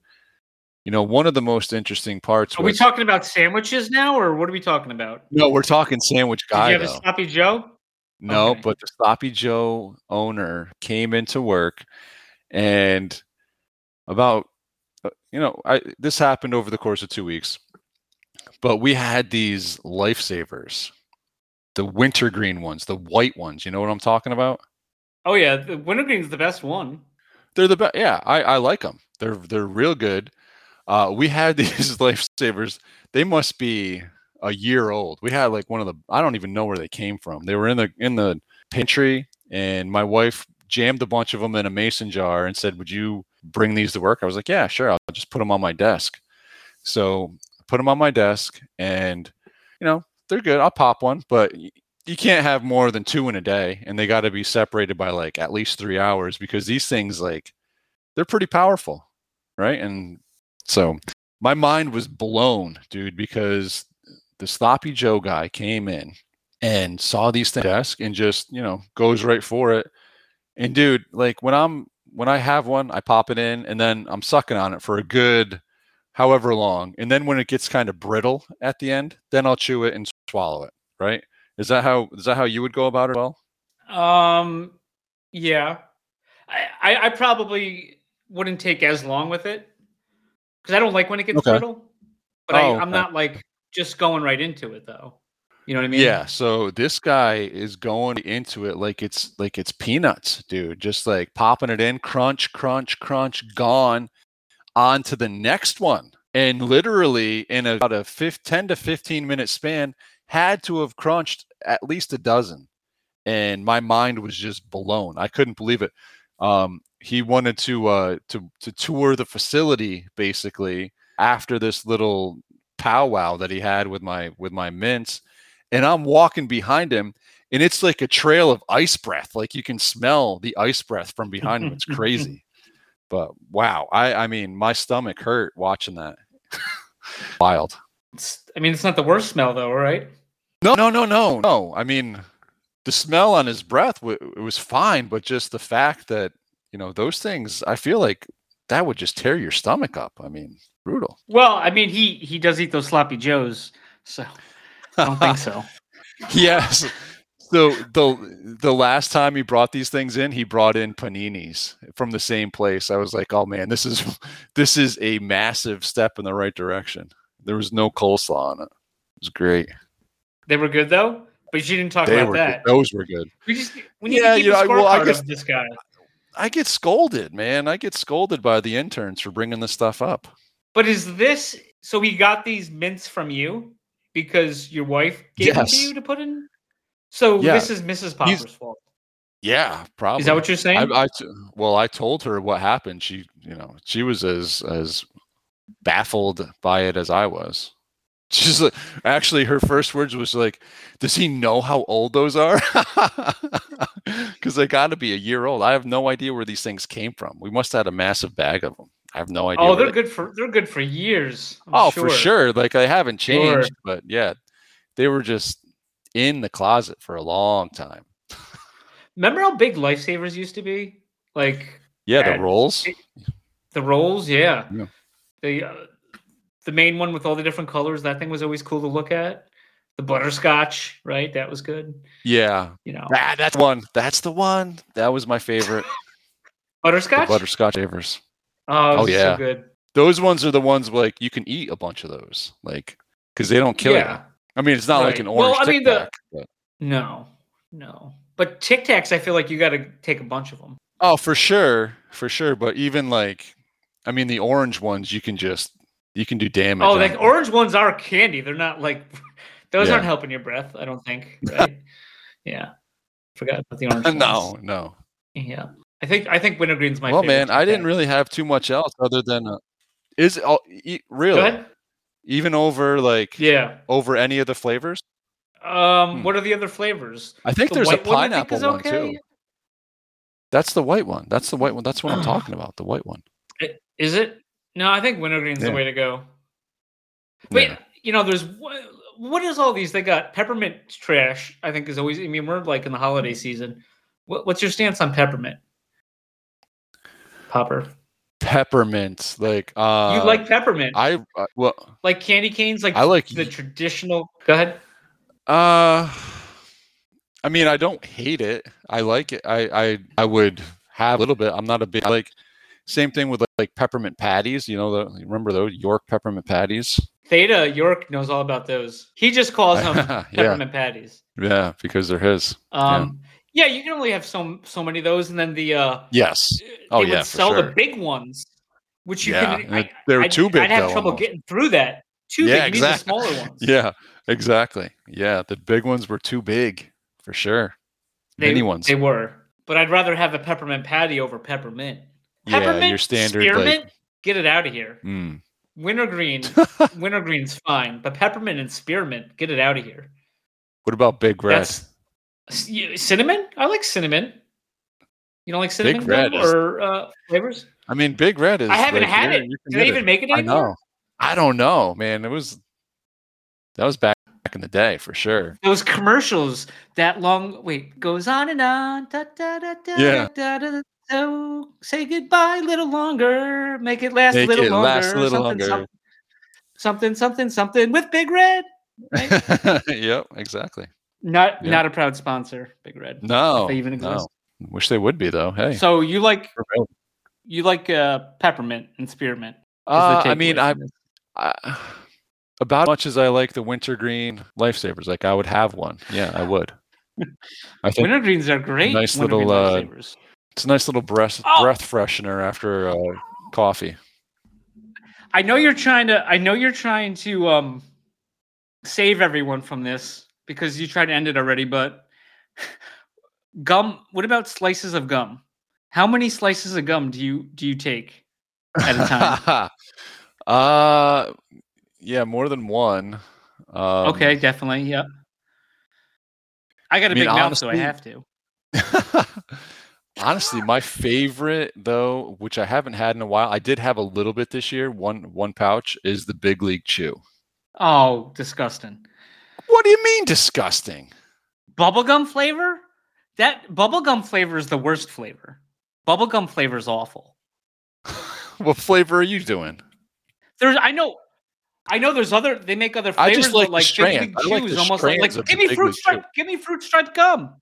you know one of the most interesting parts are we talking about sandwiches now, or what are we talking about? no, we're talking sandwich Did guy you have a though. sloppy Joe? No, Okay. but the Sloppy Joe owner came into work, and about uh, you know, I this happened over the course of two weeks, but we had these lifesavers, the wintergreen ones, the white ones. You know what I'm talking about? Oh yeah, the wintergreen's the best one. They're the best. Yeah, I I like them. They're they're real good. Uh, we had these lifesavers. They must be a year old. We had like one of the. I don't even know where they came from. They were in the in the pantry, and my wife jammed a bunch of them in a mason jar and said, "Would you bring these to work?" I was like, "Yeah, sure. I'll just put them on my desk." So put them on my desk, and you know they're good. I'll pop one, but you can't have more than two in a day, and they got to be separated by like at least three hours because these things like they're pretty powerful, right? And so my mind was blown, dude, because the sloppy Joe guy came in and saw these things desk and just you know goes right for it. And dude, like when I'm when I have one, I pop it in and then I'm sucking on it for a good however long. And then when it gets kind of brittle at the end, then I'll chew it and swallow it. Right? Is that how is that how you would go about it? Well, Um, yeah, I, I, I probably wouldn't take as long with it because I don't like when it gets Okay. brittle. But Oh, I, I'm okay. not like just going right into it though. You know what I mean? Yeah, so this guy is going into it like it's like it's peanuts, dude. Just like popping it in, crunch, crunch, crunch, gone. On to the next one. And literally in about a fif- 10 to 15 minute span, had to have crunched at least a dozen. And my mind was just blown. I couldn't believe it. Um, he wanted to uh to to tour the facility basically after this little powwow that he had with my with my mints and I'm walking behind him, and it's like a trail of ice breath. Like you can smell the ice breath from behind him. It's crazy. But wow, I I mean, my stomach hurt watching that. Wild. It's, I mean, it's not the worst smell though, right? No, no, no, no, no. I mean, the smell on his breath w- it was fine, but just the fact that you know those things, I feel like that would just tear your stomach up. I mean, brutal. Well, I mean, he he does eat those sloppy joes, so I don't think so. yes. So the the last time he brought these things in, he brought in paninis from the same place. I was like, oh man, this is this is a massive step in the right direction. There was no coleslaw on it. It was great. They were good though, but you didn't talk They about that. good. those were good. We just we need Yeah, to keep you know, well, I guess- of this guy. I get scolded, man. I get scolded by the interns for bringing this stuff up. But is this so? He got these mints from you because your wife gave them to you to put in. So Yeah. this is Mrs. Popper's fault. Yeah, probably. Is that what you're saying? I, I well, I told her what happened. She, you know, she was as as baffled by it as I was. She's like, actually, her first words was like, "Does he know how old those are?" Because they got to be a year old. I have no idea where these things came from. We must have had a massive bag of them. I have no oh, idea. Oh, they're they- good for they're good for years. I'm Oh, for sure. Like they haven't Sure. changed, but yeah, they were just in the closet for a long time. Remember how big lifesavers used to be? Like Yeah, the rolls. it- the rolls, yeah. Yeah. The uh, the main one with all the different colors. That thing was always cool to look at. The butterscotch, right? That was good. Yeah, You know, Ah, that's one. That's the one. That was my favorite. the butterscotch. butterscotch flavors. oh, Oh, oh yeah. so good. Those ones are the ones like you can eat a bunch of those, like because they don't kill yeah. you. I mean, it's not like Right. an Well, orange I mean, the- Tic Tac, but- No, no. But Tic Tacs, I feel like you got to take a bunch of them. Oh, for sure, for sure. But even like, I mean, the orange ones you can just you can do damage. Oh, like them. orange ones are candy. They're not like those Yeah. aren't helping your breath. I don't think. Right? yeah. Forgot about the orange. no, ones. no. Yeah. I think I think wintergreen's my. Favorite. Well, favorite man, I didn't really have too much else other than uh, is oh, e- really Go ahead. Even over like Yeah. over any of the flavors. Um. Hmm. What are the other flavors? I think The there's a white one pineapple one too. That's the white one. That's the white one. That's what I'm talking about. The white one. Is it? No, I think wintergreen's Yeah. the way to go. Wait, Yeah. you know, there's what, what is all these? They got peppermint trash. I think is always. I mean, we're like in the holiday season. What, what's your stance on peppermint? Popper, Peppermint, like uh, you like peppermint? I uh, well, like candy canes, like I like the traditional. Go ahead. Uh, I mean, I don't hate it. I like it. I I I would have a little bit. I'm not a big like. Same thing with like, like peppermint patties. You know, the, remember those York peppermint patties? Theta York knows all about those. He just calls them yeah, peppermint patties. yeah, because they're his. Um, yeah. You can only have so so many of those, and then the uh, Yes. Oh, would yeah, sell the big ones, which you Yeah, can. and they were I'd, too big, I'd have though, trouble almost. getting through that. Too Yeah, big. You need the exactly. smaller ones. Yeah, exactly. Yeah, the big ones were too big for sure. they, Mini ones. They were, but I'd rather have a peppermint patty over peppermint. yeah, your standard spearmint, like. get it out of here. Mm. Wintergreen, wintergreen's fine, but peppermint and spearmint, get it out of here. What about Big Red? That's cinnamon. I like cinnamon. You don't like cinnamon Red gum is- or uh, flavors? I mean, Big Red is. I haven't like, had it. Do they even make it I anymore? know. I don't know, man. It was that was back in the day for sure. Those commercials, that long wait, goes on and on. Da, da, da, da, Yeah. Da, da, da, so say goodbye a little longer. Make it last Make a little it longer. last a little something, longer. Something, something, something, something with Big Red. Right? yep, exactly. Not Yeah. not a proud sponsor, Big Red. No, they even no. exist. Wish they would be though. Hey, So you like you like uh, peppermint and spearmint. uh, I mean, I. I about as much as I like the wintergreen lifesavers, like I would have one. Yeah, I would. I think wintergreens are great. nice wintergreen little, uh, it's a nice little breath Oh! breath freshener after uh, coffee. I know you're trying to. I know you're trying to um save everyone from this because you tried to end it already. But gum. What about slices of gum? How many slices of gum do you do you take at a time? uh, yeah, more than one. Um, okay, definitely. Yep. I got a I mean, big mouth, so I have to. Honestly, my favorite though, which I haven't had in a while, I did have a little bit this year. One one pouch is the Big League Chew. Oh, disgusting. What do you mean disgusting? Bubblegum flavor? That bubblegum flavor is the worst flavor. Bubblegum flavor is awful. what flavor are you doing? There's I know I know there's other they make other flavors, I just like but like strand. League I Chew like is almost like, like give me fruit stripe, give me fruit stripe gum.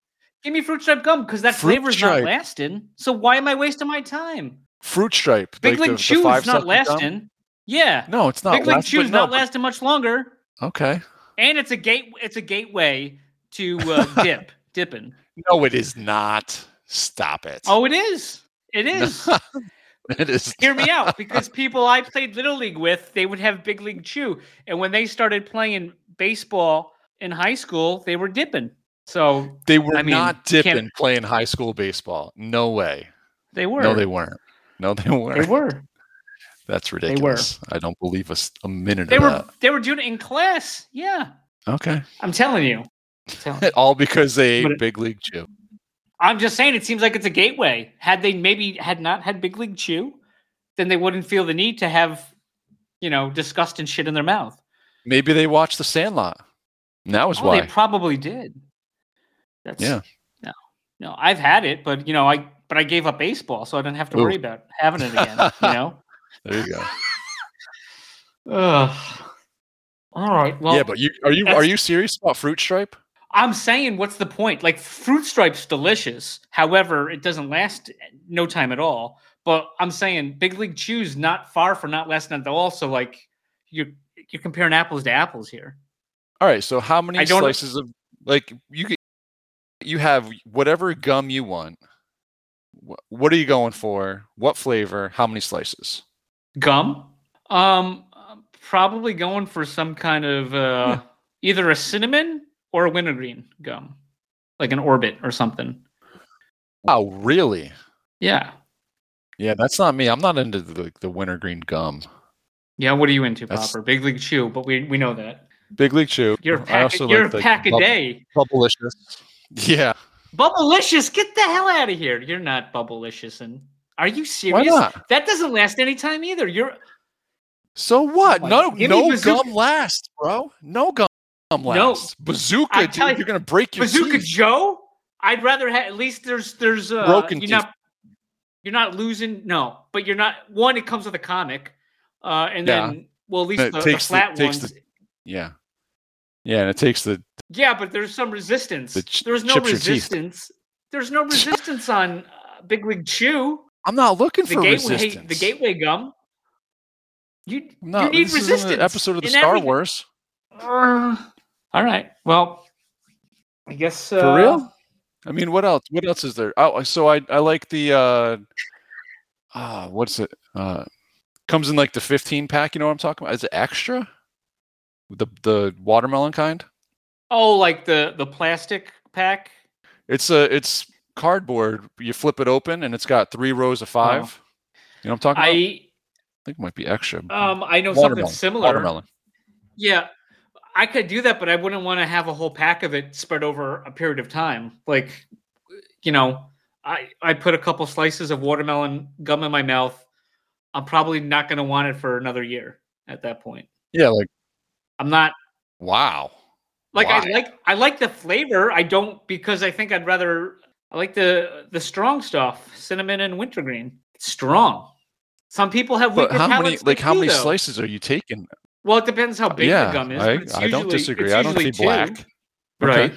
Give me fruit stripe gum because that Fruit flavor's stripe. not lasting. So why am I wasting my time? Fruit stripe. Big like League the- the Chew is not second gum? lasting. Yeah. No, it's not. Big League last- Chew but is no, not but- lasting much longer. Okay. And it's a gate it's a gateway to uh, dip. Dipping. No, it is not. Stop it. Oh, it is. It is. it is. Hear me out, because people I played little league with, they would have big league chew, and when they started playing baseball in high school, they were dipping. So They were I mean, not dipping playing high school baseball. No way. they were. No, they weren't. No, they weren't. They were. That's were. ridiculous. I don't believe a minute They of were that. they were doing it in class. Yeah, Okay. I'm telling you. I'm telling you. All because they ate it- Big League Chew. I'm just saying it seems like it's a gateway. Had they maybe had not had Big League Chew, then they wouldn't feel the need to have, you know, disgust and shit in their mouth. Maybe they watched The Sandlot. And that was Oh, why. they probably did. That's Yeah. No, no, I've had it, but you know, I but I gave up baseball, so I didn't have to Ooh. worry about having it again. you know. There you go. Ugh. All right. Well, yeah, but you are you are you serious about Fruit Stripe? I'm saying, what's the point? Like, fruit stripe's delicious. However, it doesn't last no time at all. But I'm saying, Big League Chew's not far from not lasting at all. So, like, you're you're comparing apples to apples here. All right. So how many slices of like you you have whatever gum you want. What are you going for? What flavor? How many slices? Gum. Um, probably going for some kind of uh, either a cinnamon or a wintergreen gum, like an orbit or something. Oh, really? Yeah. Yeah, that's not me. I'm not into the the wintergreen gum. Yeah. What are you into, That's- Popper? Big League Chew, but we we know that. Big League Chew. You're a pack. You're like a pack a bub- day. Bubblicious. Yeah. Bubblicious, get the hell out of here. You're not Bubblicious. And are you Why serious? not? That doesn't last any time either. You're So what? my no, God. Give me no gum lasts, bro. No gum No. lasts. Bazooka, I dude, you- you're gonna break your Bazooka teeth. Joe. I'd rather have at least there's there's uh Broken you're teeth. not you're not losing no, but you're not one, it comes with a comic. Uh and Yeah. then well at least the, the the- flat takes ones. the- Yeah. Yeah, and it takes the Yeah, but there's some resistance. The ch- there's no chips your teeth. resistance. There's no resistance on uh, Big League Chew. I'm not looking The for gateway resistance. the gateway gum. You No, you need this isn't an episode of the Star everything. Wars. Uh, all right. Well, I guess uh, For real? I mean, what else? What else is there? Oh, so I I like the uh ah, what's it? Uh comes in like the 15 pack, you know what I'm talking about? Is it extra? The the watermelon kind? Oh, like the the plastic pack. It's a it's cardboard. You flip it open and it's got three rows of five. You know what I'm talking about? I I think it might be extra. um I know Watermelon, something similar. Watermelon. Yeah, I could do that, but I wouldn't want to have a whole pack of it spread over a period of time. Like, you know, I I put a couple slices of watermelon gum in my mouth. I'm probably not going to want it for another year at that point. Yeah, like I'm not wow. like I like I like the flavor. I don't because I think I'd rather I like the the strong stuff, cinnamon and wintergreen. It's strong. Some people have But weaker how many like how many though. slices are you taking? Well, it depends how big yeah, the gum is. I, but it's I don't usually- disagree. I don't usually see black. two, Okay. Right.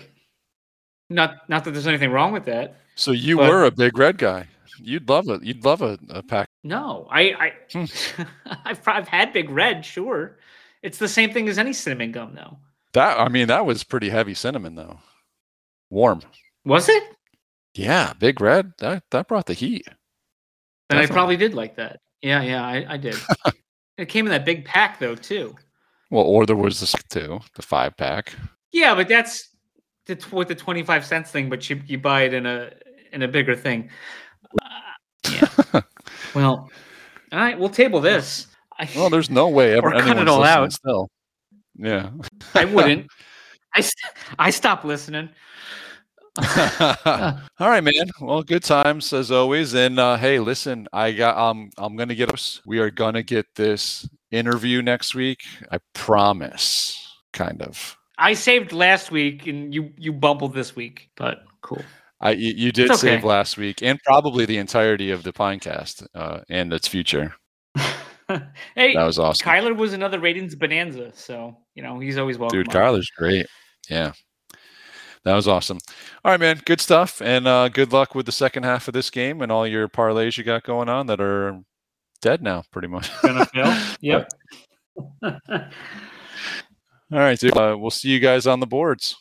Not not that there's anything wrong with that. So you But- were a big red guy. You'd love it. You'd love a, a pack. No, I Hmm. I I've, I've had Big Red, sure. It's the same thing as any cinnamon gum, though. That I mean, that was pretty heavy cinnamon though. Warm. Was it? Yeah, big red. That that brought the heat. Then I probably did like that. Yeah, yeah, I, I did. it came in that big pack though, too. Well, or there was this too, the five pack. Yeah, but that's the, with the twenty five cents thing. But you you buy it in a in a bigger thing. Uh, yeah. well, all right, we'll table this. I, Well, there's no way ever cut it all out. still. Yeah. I wouldn't. I st- I stopped listening. All right, man. Well, good times as always. And uh, hey, listen, I got um, I'm gonna get us. We are gonna get this interview next week. I promise. Kind of. I saved last week, and you you bumbled this week, but cool. I you, you did okay. save last week, and probably the entirety of the Pinecast uh, and its future. hey, That was awesome, Kyler was another ratings bonanza, so you know he's always welcome. dude. on. Kyler's great. Yeah. That was awesome. All right, man. Good stuff, and uh, good luck with the second half of this game and all your parlays you got going on that are dead now, pretty much. Gonna fail. Yep. All right, dude. Uh, we'll see you guys on the boards.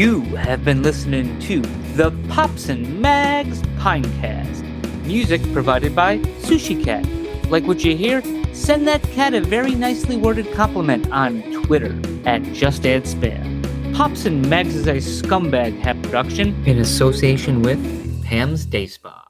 You have been listening to the Pops and Mags Pinecast. Music provided by Sushi Cat. Like what you hear? Send that cat a very nicely worded compliment on Twitter at Just Add Spam. Pops and Mags is a scumbag hat production in association with Pam's Day Spa.